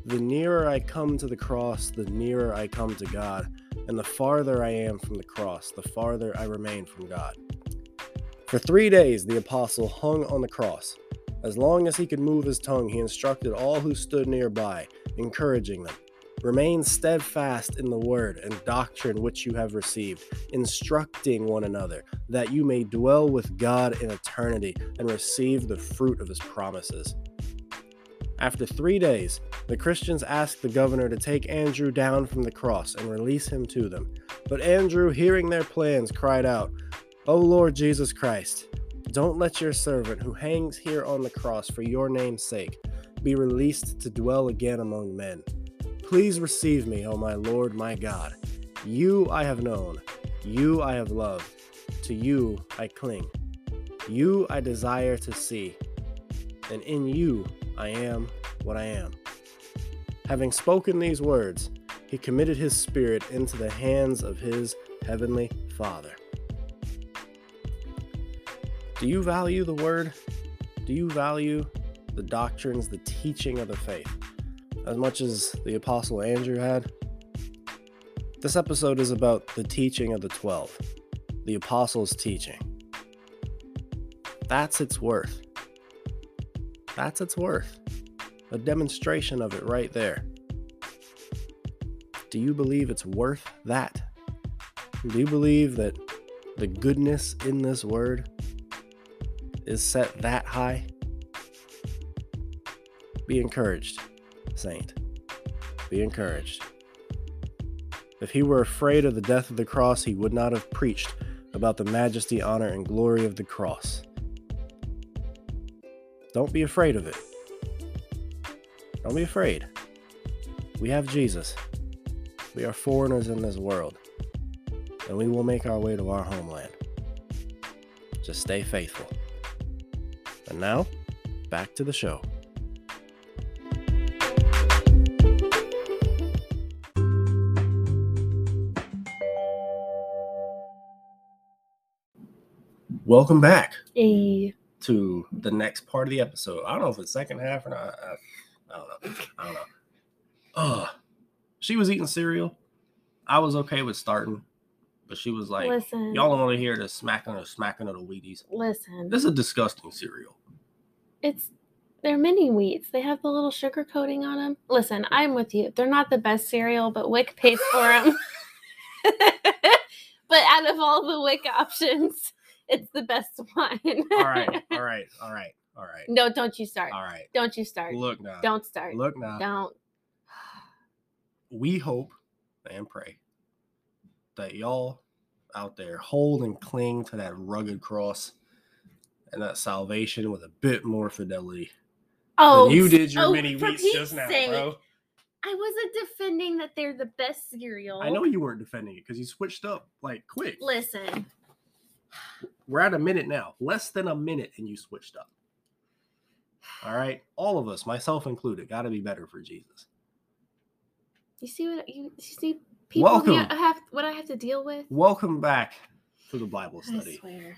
The nearer I come to the cross, the nearer I come to God and the farther I am from the cross, the farther I remain from God. For three days the apostle hung on the cross. As long as he could move his tongue, he instructed all who stood nearby, encouraging them Remain steadfast in the word and doctrine which you have received, instructing one another, that you may dwell with God in eternity and receive the fruit of his promises. After three days, the Christians asked the governor to take Andrew down from the cross and release him to them. But Andrew, hearing their plans, cried out, O Lord Jesus Christ, don't let your servant who hangs here on the cross for your name's sake be released to dwell again among men. Please receive me, O my Lord, my God. You I have known, you I have loved, to you I cling. You I desire to see, and in you I am what I am. Having spoken these words, he committed his spirit into the hands of his heavenly Father. Do you value the word? Do you value the doctrines, the teaching of the faith, as much as the Apostle Andrew had? This episode is about the teaching of the 12, the Apostles' teaching. That's its worth. That's its worth. A demonstration of it right there. Do you believe it's worth that? Do you believe that the goodness in this word is set that high? Be encouraged, saint. Be encouraged. If he were afraid of the death of the cross, he would not have preached about the majesty, honor, and glory of the cross. Don't be afraid of it. Don't be afraid. We have Jesus. We are foreigners in this world, and we will make our way to our homeland. Just stay faithful. And now, back to the show. Welcome back A to the next part of the episode. I don't know if it's second half or not. I, I don't know. I don't know. Uh, she was eating cereal. I was okay with starting, but she was like, listen. "Y'all don't want to hear the smacking or smacking of the Wheaties." listen. This is a disgusting cereal. it's they're mini wheats. They have the little sugar coating on them. Listen, I'm with you. They're not the best cereal, but WIC pays for them. but out of all the WIC options, it's the best one. All right, all right, all right, all right, no, don't you start. all right. Don't you start. Look now. Don't start. Look now. Don't. we hope and pray that y'all out there hold and cling to that rugged cross and that salvation with a bit more fidelity Oh, than you did your oh, mini wheats just now, sake. bro. I wasn't defending that they're the best cereal. I know you weren't defending it because you switched up like quick. Listen, We're at a minute now, less than a minute, and you switched up. All right, all of us, myself included, got to be better for Jesus. you see what you, you see people Welcome. here have what I have to deal with. Welcome back to the Bible I study. swear.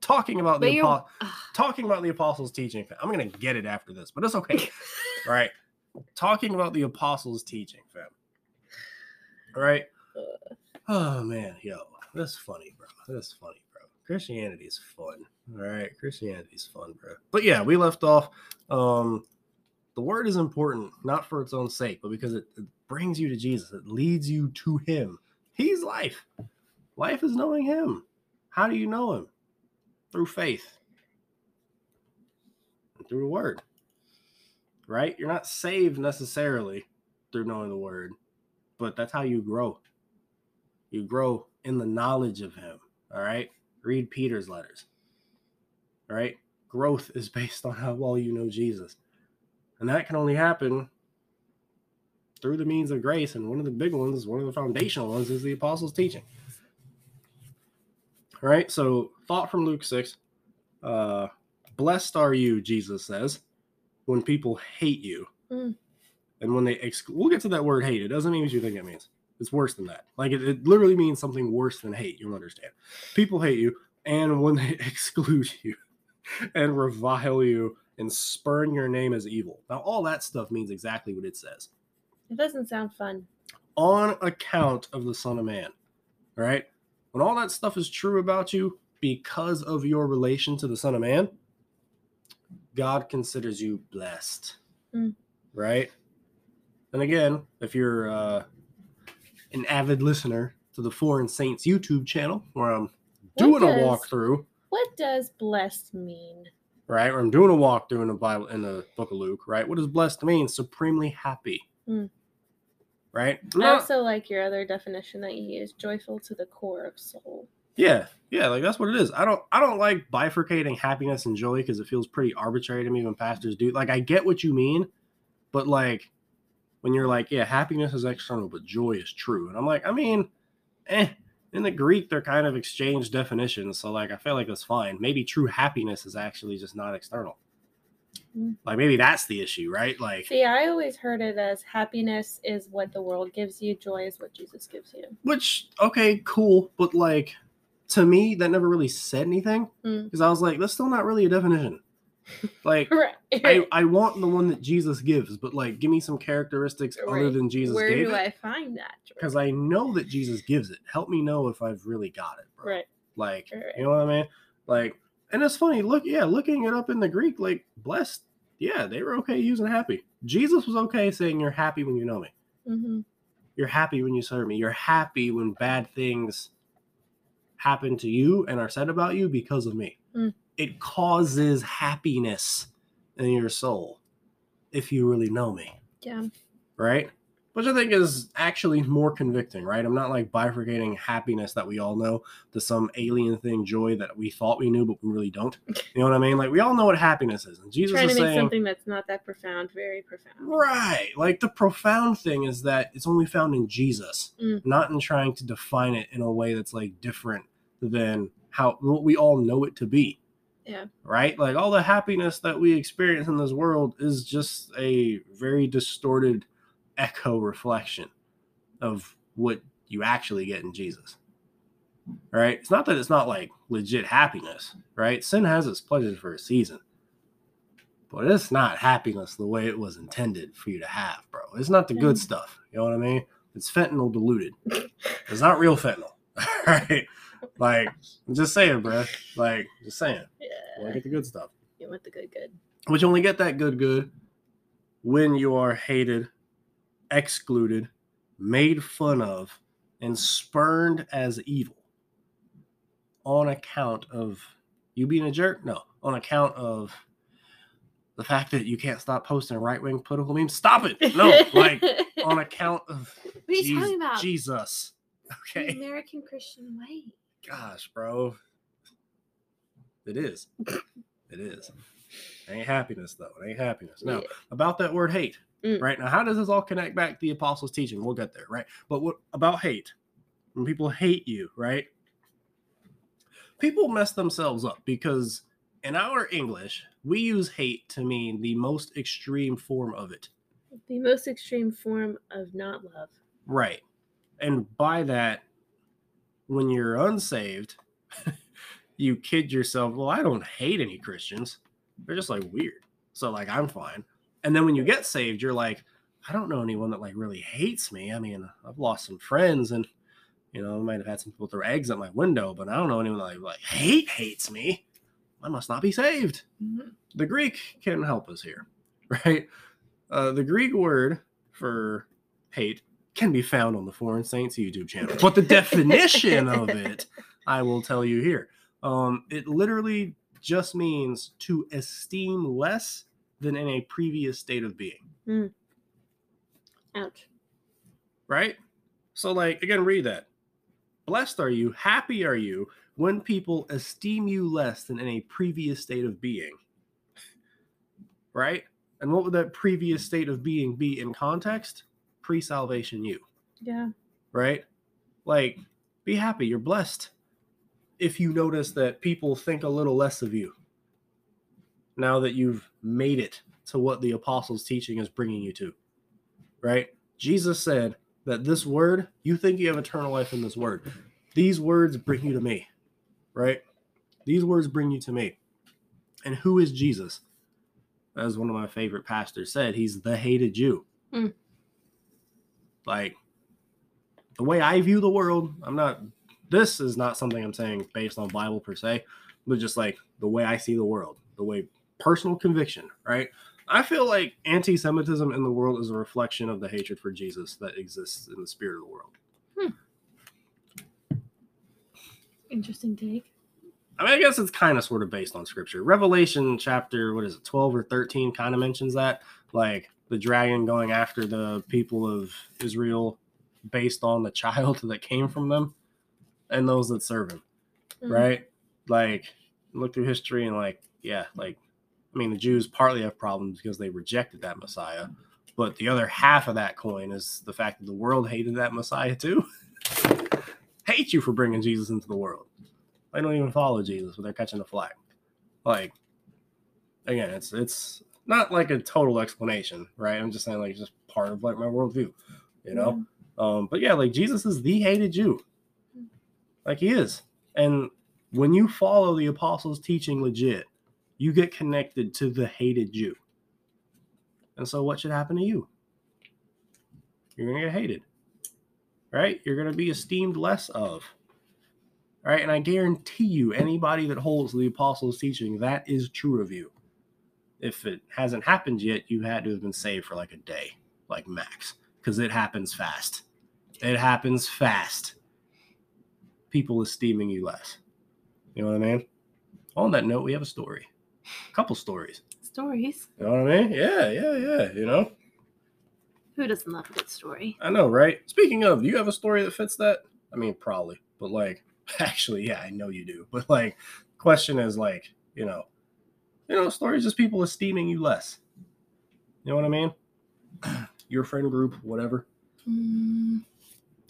Talking about But the apo- talking about the apostles' teaching. I'm gonna get it after this, but it's okay. All right. Talking about the apostles' teaching, fam. All right. Oh man, yo, that's funny, bro. That's funny, bro. Christianity is fun. All right, Christianity is fun, bro. But yeah, we left off. Um, the word is important, not for its own sake, but because it, it brings you to Jesus. It leads you to Him. He's life. Life is knowing Him. How do you know Him? Through faith through the Word. Right? You're not saved necessarily through knowing the Word, but that's how you grow. You grow in the knowledge of Him. All right? Read Peter's letters. All right? Growth is based on how well you know Jesus. And that can only happen through the means of grace. And one of the big ones, one of the foundational ones, is the apostles' teaching. All right, so thought from Luke 6. Uh, Blessed are you, Jesus says, when people hate you. Mm. And when they exclude, we'll get to that word hate. It doesn't mean what you think it means. It's worse than that. Like it, it literally means something worse than hate. You'll understand. People hate you, and when they exclude you and revile you and spurn your name as evil. Now, all that stuff means exactly what it says It doesn't sound fun. on account of the Son of Man. All right? When all that stuff is true about you because of your relation to the Son of Man, God considers you blessed. Mm. Right? And again, if you're uh, an avid listener to the Foreign Saints YouTube channel, where I'm doing What a walkthrough, What does blessed mean? right? Or I'm doing a walkthrough in the Bible in the book of Luke, right? What does blessed mean? Supremely happy. Mm. Right? I also like your other definition that you use, joyful to the core of soul. Yeah, yeah, like that's what it is. I don't I don't like bifurcating happiness and joy because it feels pretty arbitrary to me when pastors do. Like I get what you mean, but like when you're like, yeah, happiness is external, but joy is true. And I'm like, I mean, eh, in the Greek they're kind of exchange definitions. So like I feel like that's fine. Maybe true happiness is actually just not external. Mm. Like maybe that's the issue, right? Like See, I always heard it as happiness is what the world gives you, joy is what Jesus gives you. which okay, cool, but like to me that never really said anything Mm. because I was like, that's still not really a definition. Like Right. I, I want the one that Jesus gives, but like give me some characteristics other than Jesus Where do it. I find that? Because I know that Jesus gives it. Help me know if I've really got it, bro. Right. Like, Right. you know what I mean? Like, and it's funny, look, yeah, looking it up in the Greek, like blessed, yeah, they were okay using happy. Jesus was okay saying you're happy when you know me. hmm You're happy when you serve me. You're happy when bad things happen to you and are said about you because of me. Mm. It causes happiness in your soul if you really know me, Yeah. right? Which I think is actually more convicting, right? I'm not like bifurcating happiness that we all know to some alien thing, joy that we thought we knew, but we really don't. You know what I mean? Like we all know what happiness is. And Jesus Trying is to make saying, something that's not that profound very profound. Right. Like the profound thing is that it's only found in Jesus, Mm. not in trying to define it in a way that's like different than how what we all know it to be. Yeah. Right? Like all the happiness that we experience in this world is just a very distorted echo reflection of what you actually get in Jesus. Right? It's not that it's not like legit happiness, right? Sin has its pleasures for a season. But it's not happiness the way it was intended for you to have, bro. It's not the good Mm. stuff. You know what I mean? It's fentanyl diluted. It's not real fentanyl. right? Like, I'm just saying, bro. Like, just saying. You want Yeah. to get the good stuff. You want the good good. But you only get that good good when you are hated, excluded, made fun of, and spurned as evil on account of you being a jerk? No, on account of the fact that you can't stop posting right wing political memes. Stop it. No, like on account of What are you talking about? Jesus. The Okay. American Christian way. Gosh, bro. It is. It is. It ain't happiness though. It ain't happiness. Now, Yeah. about that word hate. Mm. Right now, how does this all connect back to the apostles' teaching? We'll get there, right? But what about hate? When people hate you, right? People mess themselves up because in our English, we use hate to mean the most extreme form of it. The most extreme form of not love. Right. And by that, when you're unsaved, you kid yourself, well, I don't hate any Christians. They're just like weird. So, like, I'm fine. And then when you get saved, you're like, I don't know anyone that like really hates me. I mean, I've lost some friends and, you know, I might have had some people throw eggs at my window, but I don't know anyone that like, like hate hates me. I must not be saved the Greek can help us here, right? Uh, the Greek word for hate can be found on the Foreign Saints YouTube channel, but the definition of it, I will tell you here. Um, it literally just means to esteem less than in a previous state of being, Ouch. right? So, like, again, read that. Blessed are you, happy are you when people esteem you less than in a previous state of being. Right? And what would that previous state of being be in context? Pre salvation you, Yeah. right? Like, be happy, you're blessed if you notice that people think a little less of you now that you've made it to what the apostles' teaching is bringing you to, right? Jesus said that this word, you think you have eternal life in this word. These words bring you to me, right? These words bring you to me. And who is Jesus? As one of my favorite pastors said, he's the hated Jew. Mm. Like, the way I view the world, I'm not, this is not something I'm saying based on Bible per se, but just like the way I see the world, the way personal conviction, right? I feel like anti Semitism in the world is a reflection of the hatred for Jesus that exists in the spirit of the world. Hmm. Interesting take. I mean, I guess it's kind of sort of based on scripture. Revelation chapter, what is it, 12 or 13 kind of mentions that. Like the dragon going after the people of Israel based on the child that came from them and those that serve him, Mm. right? Like, look through history and, like, yeah, like, I mean, the Jews partly have problems because they rejected that Messiah. But the other half of that coin is the fact that the world hated that Messiah too. Hate you for bringing Jesus into the world. They don't even follow Jesus, but they're catching the flag. Like, again, it's it's not like a total explanation, right? I'm just saying like just part of like my worldview, you know. Um, but yeah, like Jesus is the hated Jew, like he is. And when you follow the apostles' teaching legit, you get connected to the hated Jew. And so, what should happen to you? You're gonna get hated, right? You're gonna be esteemed less of. Right, and I guarantee you, anybody that holds the apostles' teaching, that is true of you. If it hasn't happened yet, you had to have been saved for like a day, like max, because it happens fast. It happens fast. People esteeming you less. You know what I mean? On that note, we have a story, a couple stories. Stories. You know what I mean? Yeah, yeah, yeah. You know, Who doesn't love a good story? I know, right? Speaking of, do you have a story that fits that? I mean, probably, but like, actually, yeah, I know you do. But like, question is like, you know, you know, stories just people esteeming you less. You know what I mean? Your friend group, whatever. Mm,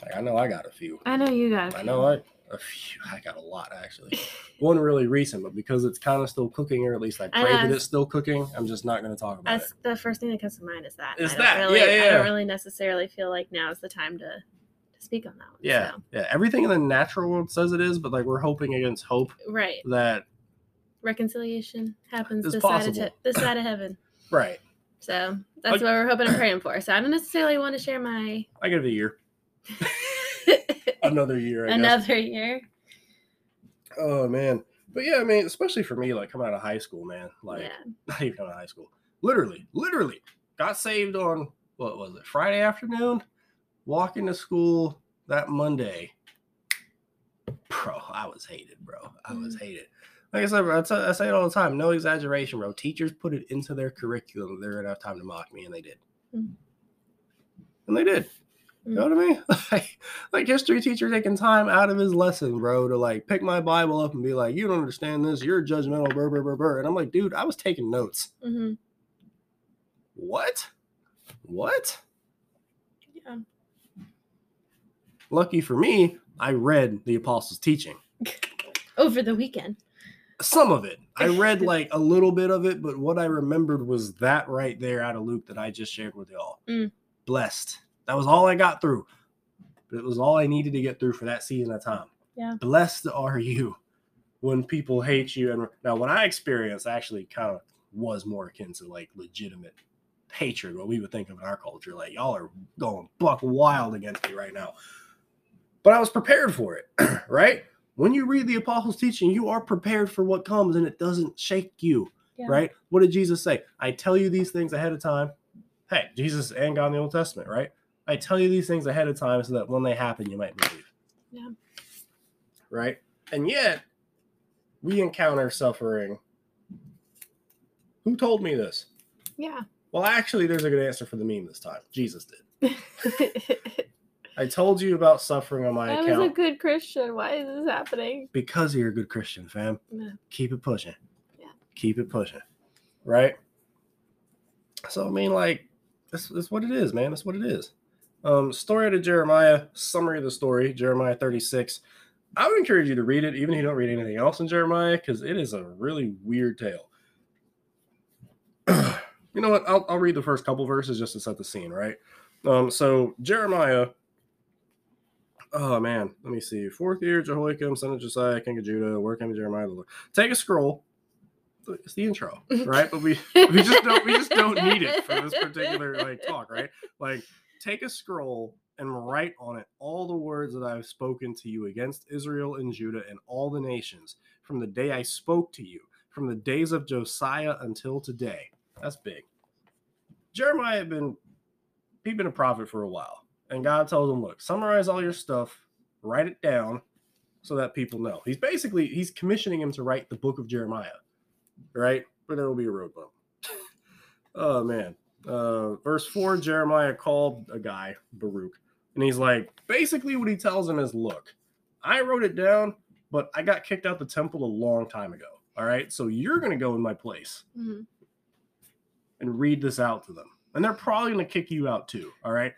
Like, I know I got a few. I know you got. a I few. I know I, A few, I got a lot actually. One really recent, but because it's kind of still cooking, or at least I I pray know, that it's- still cooking, I'm just not going to talk about it. That's the first thing that comes to mind is that. Is I that, Really, yeah, I don't really necessarily feel like now is the time to, to speak on that one. Yeah, so. yeah. Everything in the natural world says it is, but like we're hoping against hope Right. that Reconciliation happens It's this side, of he- this side of heaven. right. So that's what we're hoping and praying for. So I don't necessarily want to share my I give it a year, another year. I guess. another year. Oh man, but yeah, I mean, especially for me, like coming out of high school, man. Like yeah. not even coming out of high school. Literally, literally got saved on what was it? Friday afternoon. Walking to school that Monday. Bro, I was hated, bro. I was Mm. hated. Like I said, bro, I say it all the time. No exaggeration, bro. Teachers put it into their curriculum. They're gonna have time to mock me, and they did. Mm. And they did. You know what I mean? Like, like history teacher taking time out of his lesson, bro, to like pick my Bible up and be like, "You don't understand this. You're judgmental." Burr, burr, burr, burr. And I'm like, dude, I was taking notes. hmm What? What? Yeah. Lucky for me, I read the apostles' teaching. Over the weekend. Some of it. I read like a little bit of it, but what I remembered was that right there out of Luke that I just shared with y'all. Mm. Blessed. That was all I got through. But it was all I needed to get through for that season of time. Yeah. Blessed are you when people hate you. And now, what I experienced actually kind of was more akin to like legitimate hatred, what we would think of in our culture. Like, y'all are going buck wild against me right now. But I was prepared for it, right? When you read the apostles' teaching, you are prepared for what comes and it doesn't shake you, Yeah. right? What did Jesus say? I tell you these things ahead of time. Hey, Jesus and God in the Old Testament, right? I tell you these things ahead of time so that when they happen, you might believe. Yeah. Right? And yet, we encounter suffering. Who told me this? Yeah. Well, actually, there's a good answer for the meme this time. Jesus did. I told you about suffering on my I was a good Christian. Why is this happening? because you're a good Christian, fam. Yeah. Keep it pushing. Yeah. Keep it pushing. Right? So I mean, like, that's, that's what it is, man. That's what it is. Um, story out of Jeremiah, summary of the story, Jeremiah 36. I would encourage you to read it, even if you don't read anything else in Jeremiah, because it is a really weird tale. you know what? I'll, I'll read the first couple verses just to set the scene, right? Um, so Jeremiah, oh man, let me see. Fourth year, Jehoiakim, son of Josiah, king of Judah, working with Jeremiah. the Lord. Take a scroll. It's the intro, right? But we we just don't we just don't need it for this particular like talk, right? Like take a scroll and write on it all the words that I've spoken to you against Israel and Judah and all the nations from the day I spoke to you, from the days of Josiah until today. That's big. Jeremiah had been he'd been a prophet for a while, and God tells him, "Look, summarize all your stuff, write it down, so that people know." He's basically he's commissioning him to write the book of Jeremiah, right? But there will be a road bump. oh man, uh, verse four, Jeremiah called a guy Baruch, and he's like, basically what he tells him is, "Look, I wrote it down, but I got kicked out the temple a long time ago. All right, so you're gonna go in my place." Mhm. and read this out to them. And they're probably going to kick you out too. All right.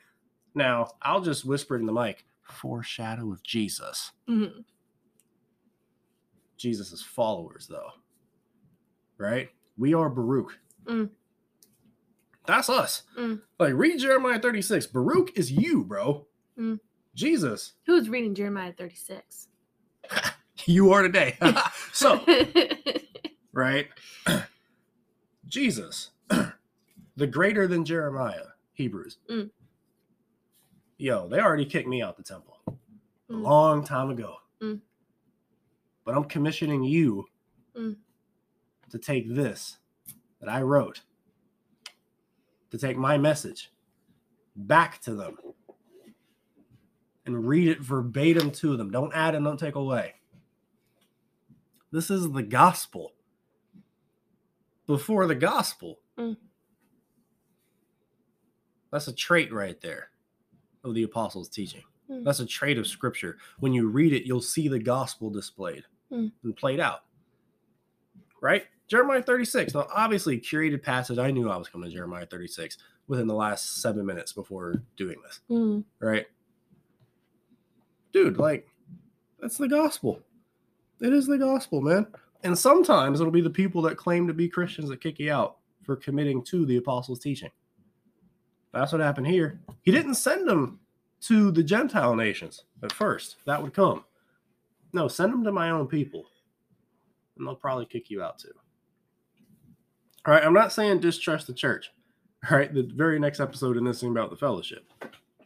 Now, I'll just whisper it in the mic foreshadow of Jesus. Mhm. Jesus' followers, though. Right? We are Baruch. Mm. That's us. Mm. Like, read Jeremiah 36. Baruch is you, bro. Mm. Jesus, Who's reading Jeremiah 36? you are today. so, right? Jesus, the greater than Jeremiah, Hebrews. Yo, they already kicked me out the temple a Mm. long time ago. Mm. But I'm commissioning you Mm. to take this that I wrote, to take my message back to them and read it verbatim to them. Don't add and don't take away. This is the gospel. Before the gospel. Mm. That's a trait right there of the apostles' teaching. Mm. That's a trait of scripture. When you read it, you'll see the gospel displayed Mm. and played out. Right? Jeremiah 36. Now, obviously, curated passage. I knew I was coming to Jeremiah 36 within the last seven minutes before doing this Mm. right? Dude, like That's the gospel. It is the gospel, man. And sometimes it'll be the people that claim to be Christians that kick you out for committing to the apostles' teaching. That's what happened here. He didn't send them to the Gentile nations at first. That would come. No, send them to my own people. And they'll probably kick you out too. All right, I'm not saying distrust the church. All right, the very next episode in this thing about the fellowship.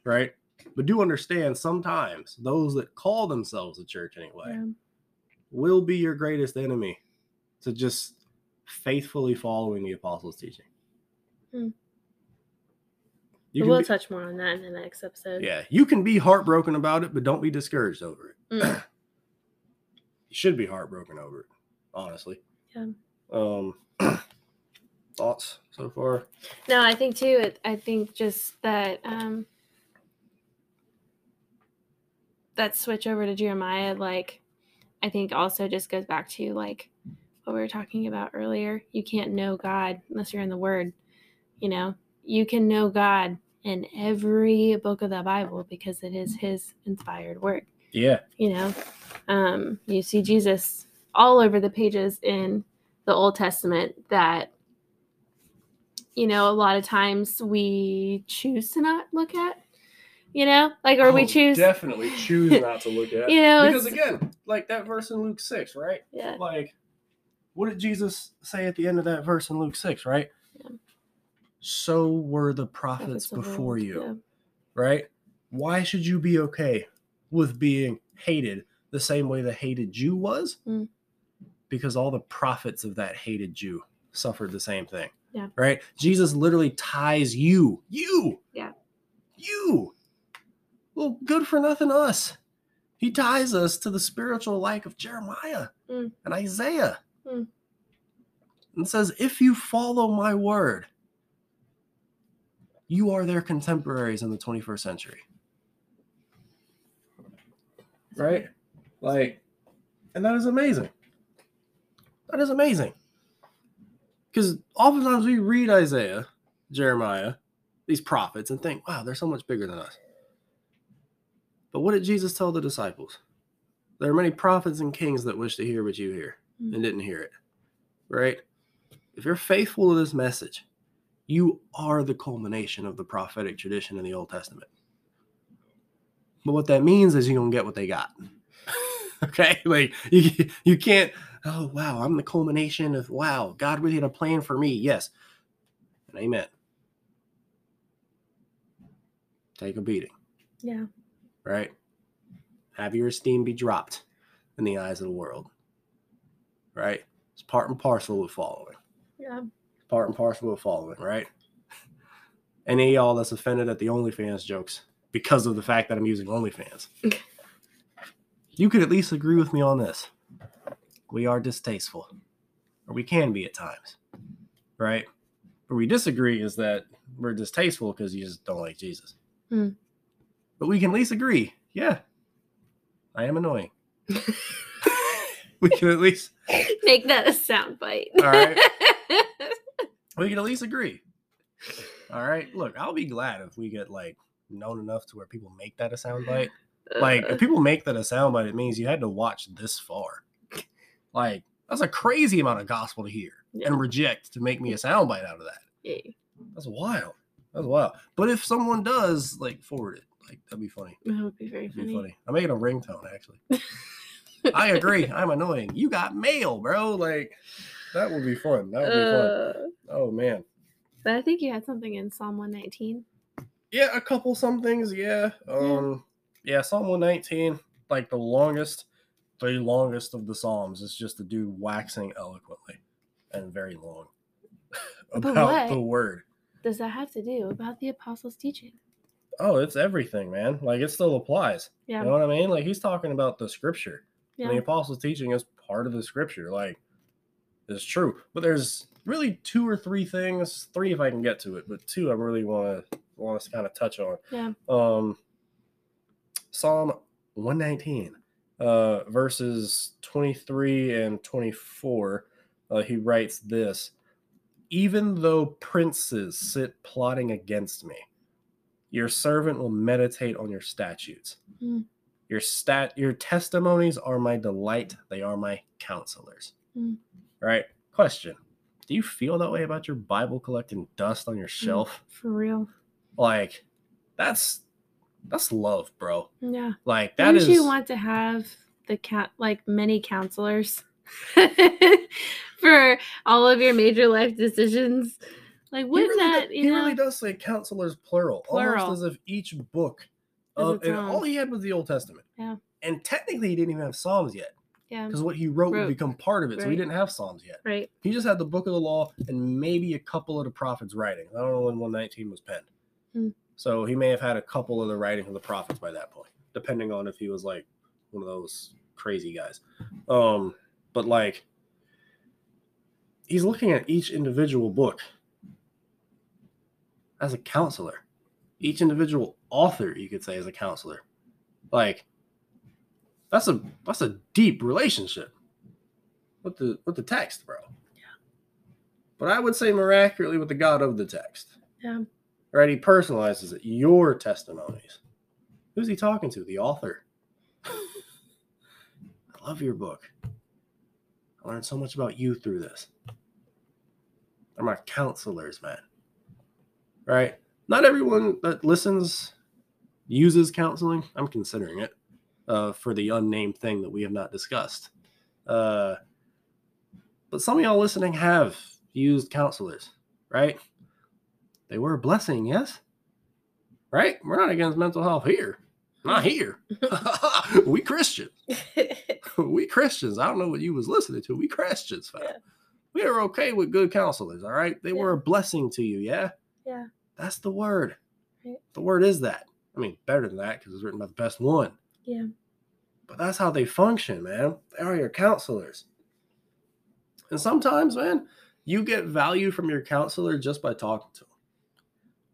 Right? But do understand sometimes those that call themselves a church anyway Yeah. will be your greatest enemy to just faithfully following the apostles' teaching. Hmm. You we'll be- touch more on that in the next episode. yeah, you can be heartbroken about it, but don't be discouraged over it. Mm. You should be heartbroken over it, honestly. Yeah. Um, thoughts so far? No, I think too. It, I think just that um, that switch over to Jeremiah, like, I think also just goes back to like what we were talking about earlier. You can't know God unless you're in the Word. You know, you can know God in every book of the Bible because it is His inspired word Yeah, you know um, you see jesus all over the pages in the old testament that you know a lot of times we choose to not look at you know like or we Oh, choose definitely choose not to look at. you know because again, like that verse in Luke six, right? yeah Like, what did Jesus say at the end of that verse in Luke six, right? Yeah. So were the prophets prophets before you. yeah. right? Why should you be okay with being hated the same way the hated Jew was? Mm. Because all the prophets of that hated Jew suffered the same thing. Yeah. Right? Jesus literally ties you, you, Yeah. you, well, good for nothing us. He ties us to the spiritual like of Jeremiah Mm. and Isaiah. Mm. And says, if you follow my word, you are their contemporaries in the 21st century. Right? Like, and that is amazing. That is amazing. Because oftentimes we read Isaiah, Jeremiah, these prophets, and think, wow, they're so much bigger than us. But what did Jesus tell the disciples? There are many prophets and kings that wish to hear what you hear and mm-hmm. didn't hear it. Right? If you're faithful to this message, you are the culmination of the prophetic tradition in the Old Testament. But what that means is you're gonna get what they got. okay? Like you you can't, oh wow, I'm the culmination of wow, God really had a plan for me. Yes. And amen. Take a beating, yeah right? Have your esteem be dropped in the eyes of the world. Right? It's part and parcel with following yeah part and parcel of following, right? Any of y'all that's offended at the OnlyFans jokes because of the fact that I'm using OnlyFans, you could at least agree with me on this. We are distasteful, or we can be at times, right? Where we disagree is that we're distasteful because you just don't like Jesus. Hmm. But we can at least agree, yeah, I am annoying. we can at least make that a sound bite All right. We can at least agree. All right. Look, I'll be glad if we get like known enough to where people make that a soundbite. Like, Uh, if people make that a soundbite, it means you had to watch this far. Like, that's a crazy amount of gospel to hear Yeah. and reject to make me a soundbite out of that. yeah. That's wild. That's wild. But if someone does, like, forward it, like, that'd be funny. that would be very That'd be funny, funny. I'm making a ringtone, actually. I agree. I'm annoying. You got mail, bro. Like, that would be fun. That would be fun. Uh, Oh, man. but i think you had something in psalm 119 Yeah, a couple some things, yeah. Um yeah, Psalm 119, like the longest, the longest of the Psalms is just a dude waxing eloquently and very long about the word. does that have to do about the apostles teaching Oh, it's everything, man. Like it still applies. yeah You know what I mean? Like he's talking about the scripture. And yeah the apostles' teaching is part of the scripture. Like it's true. But there's really two or three things, three if I can get to it, but two I really want to want us to kind of touch on. yeah um psalm 119 uh verses 23 and 24 uh, he writes this even though princes sit plotting against me your servant will meditate on your statutes Hmm. Your stat your testimonies are my delight. They are my counselors. Mm. Right? Question. Do you feel that way about your Bible collecting dust on your mm, shelf? For real. Like that's that's love, bro. Yeah. Like that Wouldn't is you want to have the cat like many counselors for all of your major life decisions? Like wouldn't really, that do- you he know? really does say counselors plural, Plural. almost as if each book of, and all he had was the Old Testament. Yeah. And technically he didn't even have Psalms yet. Yeah. Because what he wrote, would become part of it. So he didn't have Psalms yet. Right. He just had the book of the law and maybe a couple of the prophets' writings. I don't know when 119 was penned. Hmm. So he may have had a couple of the writings of the prophets by that point, depending on if he was like one of those crazy guys. Um, but like he's looking at each individual book as a counselor. Each individual author, you could say, is a counselor. Like that's a that's a deep relationship with the with the text, bro. Yeah. But I would say more accurately with the God of the text. Yeah. Right? He personalizes it. Your testimonies. Who's he talking to? The author. I love your book. I learned so much about you through this. They're my counselors, man. Right? Not everyone that listens uses counseling. I'm considering it uh, for the unnamed thing that we have not discussed. Uh, but some of y'all listening have used counselors, right? They were a blessing, yes? Right? We're not against mental health here. Not here. we Christians. we Christians. I don't know what you was listening to. We Christians, fam. Yeah. We are okay with good counselors, all right? They were a blessing to you, yeah? yeah. That's the word. Right. The word is that. I mean, better than that because it's written by the best one. Yeah. But that's how they function, man. They are your counselors. And sometimes, man, you get value from your counselor just by talking to them.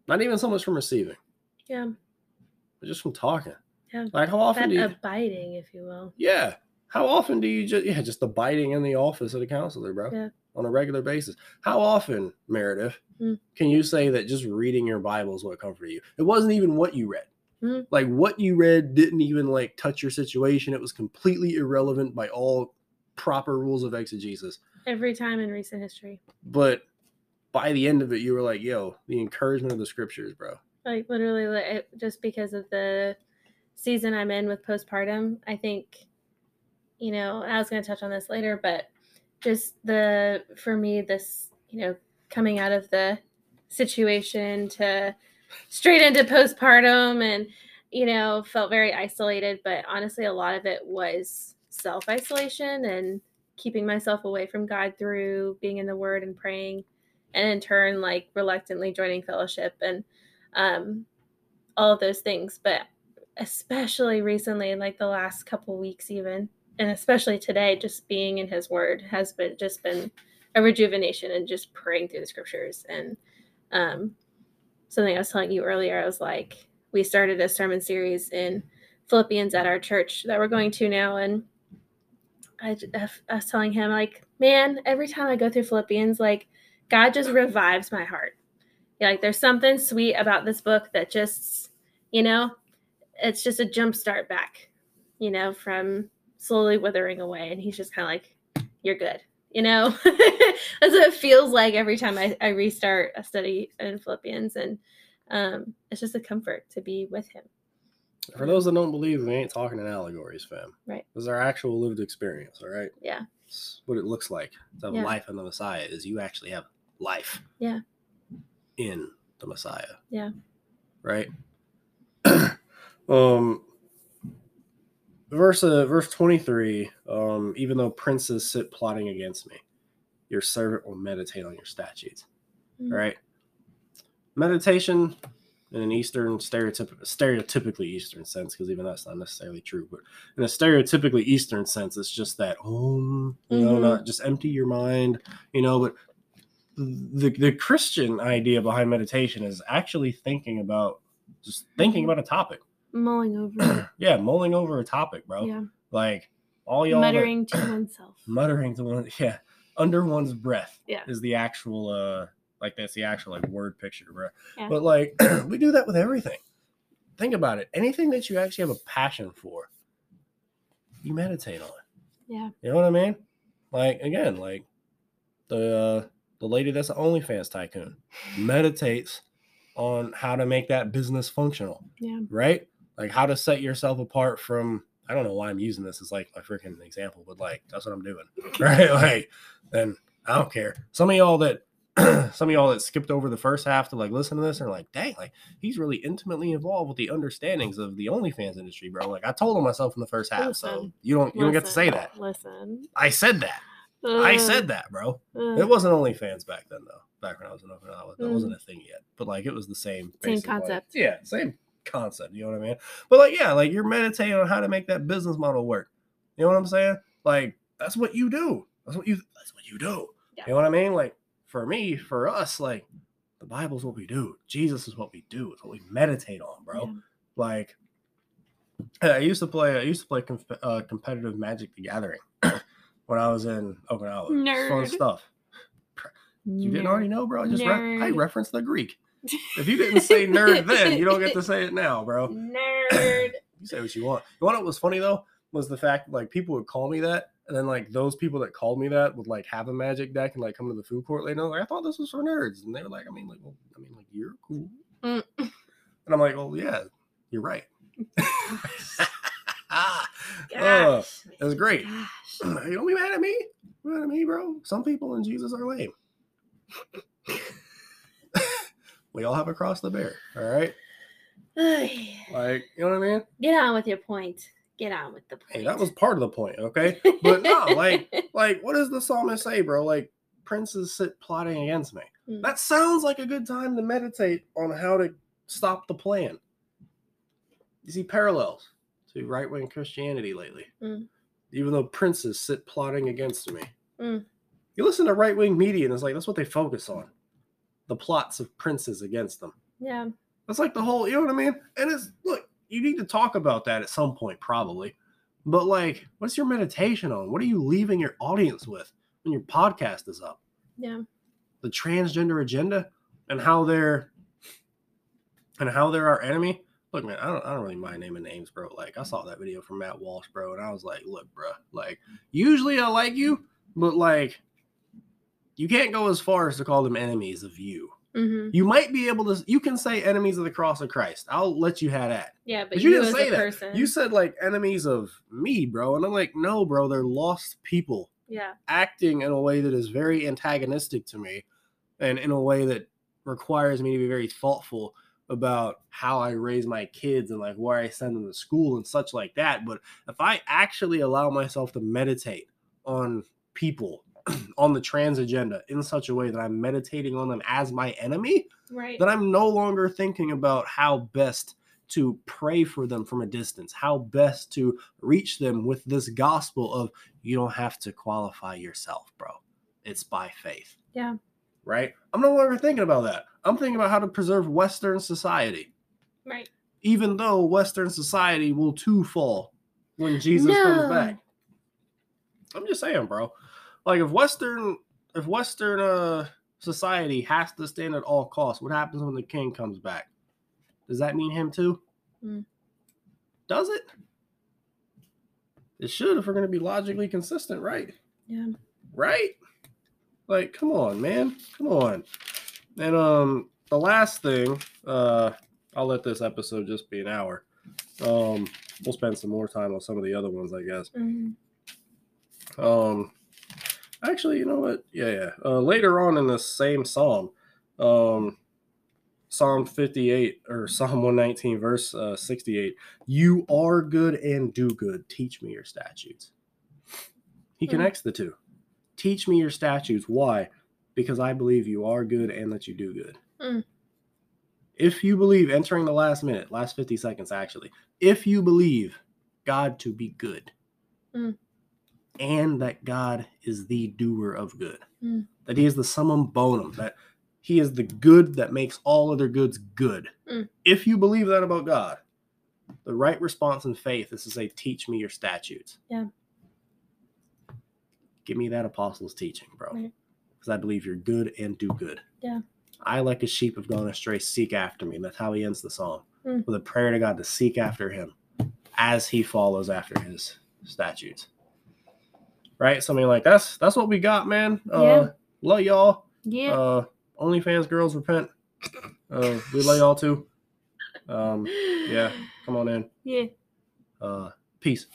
Not even so much from receiving, Yeah. but just from talking. Yeah. Like how often That do you abiding, if you will. Yeah. How often do you just yeah, just abiding in the office of the counselor, bro? Yeah. On a regular basis. How often, Meredith, Hmm. can you say that just reading your Bible is what comforted you? It wasn't even what you read. Hmm. Like what you read didn't even like touch your situation. It was completely irrelevant by all proper rules of exegesis. Every time in recent history. But by the end of it, you were like, yo, the encouragement of the scriptures, bro. Like literally, like, just because of the season I'm in with postpartum, I think, you know, I was going to touch on this later, but just the for me, this, you know, coming out of the situation to straight into postpartum and, you know, felt very isolated. But honestly, a lot of it was self isolation and keeping myself away from God through being in the Word and praying, and in turn, like reluctantly joining fellowship and um, all of those things. But especially recently, like the last couple weeks, even, and especially today, just being in His Word has been just been a rejuvenation and just praying through the scriptures. And um, something I was telling you earlier, I was like, we started a sermon series in Philippians at our church that we're going to now, and I was telling him like, man, every time I go through Philippians, like God just revives my heart. Yeah, like there's something sweet about this book that just, you know, it's just a jump start back, you know, from slowly withering away. And he's just kind of like, you're good, you know? That's what it feels like every time I, I restart a study in Philippians. And um, it's just a comfort to be with him. For those that don't believe, we ain't talking in allegories, fam. Right. This is our actual lived experience, all right? Yeah. It's what it looks like to have Yeah. life in the Messiah is you actually have life. Yeah. In the Messiah. Yeah. Right? um verse uh, verse 23 um even though princes sit plotting against me your servant will meditate on your statutes Mm. all right meditation in an eastern stereotyp- stereotypically eastern sense because even that's not necessarily true but in a stereotypically eastern sense it's just that um you know Mhm. not just empty your mind you know but the the christian idea behind meditation is actually thinking about just thinking Mhm. about a topic Mulling over. yeah mulling over a topic bro yeah. like all y'all Muttering to oneself. muttering to one yeah under one's breath Yeah. is the actual uh like that's the actual like word picture bro Yeah. but like we do that with everything think about it anything that you actually have a passion for you meditate on. Yeah. You know what I mean? Like again, like the uh, the lady that's an OnlyFans tycoon meditates on how to make that business functional, Yeah. right? Like how to set yourself apart from. I don't know why I'm using this as like my freaking example, but like that's what I'm doing, right? Like, then I don't care. Some of y'all that some of y'all that skipped over the first half to like listen to this are like, dang, like he's really intimately involved with the understandings of the OnlyFans industry, bro. Like I told him myself in the first half, so you don't you don't get to say that. Listen. I said that. I Uh, said that, bro. uh, It wasn't OnlyFans back then, though. Back when I was in Okinawa, that Mm. wasn't a thing yet. But like, it was the same. Same concept. yeah, same concept. You know what I mean? But like, yeah, like you're meditating on how to make that business model work. You know what I'm saying? Like, that's what you do. That's what you. That's what you do. Yeah. You know what I mean? Like, for me, for us, like, the Bible's what we do. Jesus is what we do. It's what we meditate on, bro. yeah. Like, I used to play. I used to play uh, competitive Magic: The Gathering when I was in Okinawa. Fun stuff. You didn't already know, bro. I just re- I Nerd. referenced the Greek. If you didn't say nerd then, you don't get to say it now, bro. Nerd. You say what you want. You want what was funny though was the fact like people would call me that, and then like those people that called me that would like have a magic deck and like come to the food court later. Like I thought this was for nerds, and they were like, I mean, like, well, I mean, like you're cool, Mm. and I'm like, well, yeah, you're right. Ah, uh, it was great. Gosh. you don't be mad at me. Mad at me, bro. Some people in Jesus are lame. We all have a cross to bear. All right. Like, you know what I mean? Get on with your point. Get on with the point. Hey, that was part of the point, okay? But no, like, like, what does the psalmist say, bro? Like, princes sit plotting against me. Mm. That sounds like a good time to meditate on how to stop the plan. You see parallels to right wing Christianity lately. Mm. Even though princes sit plotting against me. Mm. You listen to right wing media and it's like, that's what they focus on the plots of princes against them. yeah. That's like the whole, you know what I mean? And it's, look, you need to talk about that at some point, probably. But like, what's your meditation on? What are you leaving your audience with when your podcast is up? Yeah. the transgender agenda and how they're and how they're our enemy. Look, man, I don't, I don't really mind naming names, bro. Like, I saw that video from Matt Walsh, bro, and I was like, look, bro, like, usually I like you, but like, you can't go as far as to call them enemies of you. hmm You might be able to, you can say enemies of the cross of Christ. I'll let you have that. Yeah, but But you, you didn't say that. person. You said like enemies of me, bro. And I'm like, no, bro, they're lost people yeah. acting in a way that is very antagonistic to me and in a way that requires me to be very thoughtful about how I raise my kids and like where I send them to school and such like that. But if I actually allow myself to meditate on people on the trans agenda in such a way that I'm meditating on them as my enemy, Right. then I'm no longer thinking about how best to pray for them from a distance, how best to reach them with this gospel of you don't have to qualify yourself, bro. It's by faith. Yeah. Right? I'm no longer thinking about that. I'm thinking about how to preserve Western society, right. even though Western society will too fall when Jesus comes back. I'm just saying, bro. Like if Western if Western uh society has to stand at all costs, what happens when the king comes back? Does that mean him too? Mm. Does it? It should if we're gonna be logically consistent, right? Yeah. Right? Like, come on, man. Come on. And um the last thing, uh I'll let this episode just be an hour. Um we'll spend some more time on some of the other ones, I guess. hmm Um, actually, you know what? Yeah, yeah. Uh, later on in the same psalm, um, Psalm 58 or Psalm 119, verse uh, 68, you are good and do good. Teach me your statutes. He Hmm. connects the two. Teach me your statutes. Why? Because I believe you are good and that you do good. Hmm. If you believe, entering the last minute, last 50 seconds actually, if you believe God to be good, and that God is the doer of good. Mm. That he is the summum bonum, that he is the good that makes all other goods good. Mm. If you believe that about God, the right response in faith is to say, Teach me your statutes. Yeah. Give me that apostles' teaching, bro. Right. Because I believe you're good and do good. Yeah. I, like a sheep, have gone astray, seek after me. That's how he ends the psalm Mm. with a prayer to God to seek after him as he follows after his statutes. Right? So I mean, like that's that's what we got, man. Uh, Yeah. Love y'all. Yeah. Uh, OnlyFans girls repent. Uh, we love y'all too. Um, yeah, come on in. Yeah. Uh, peace.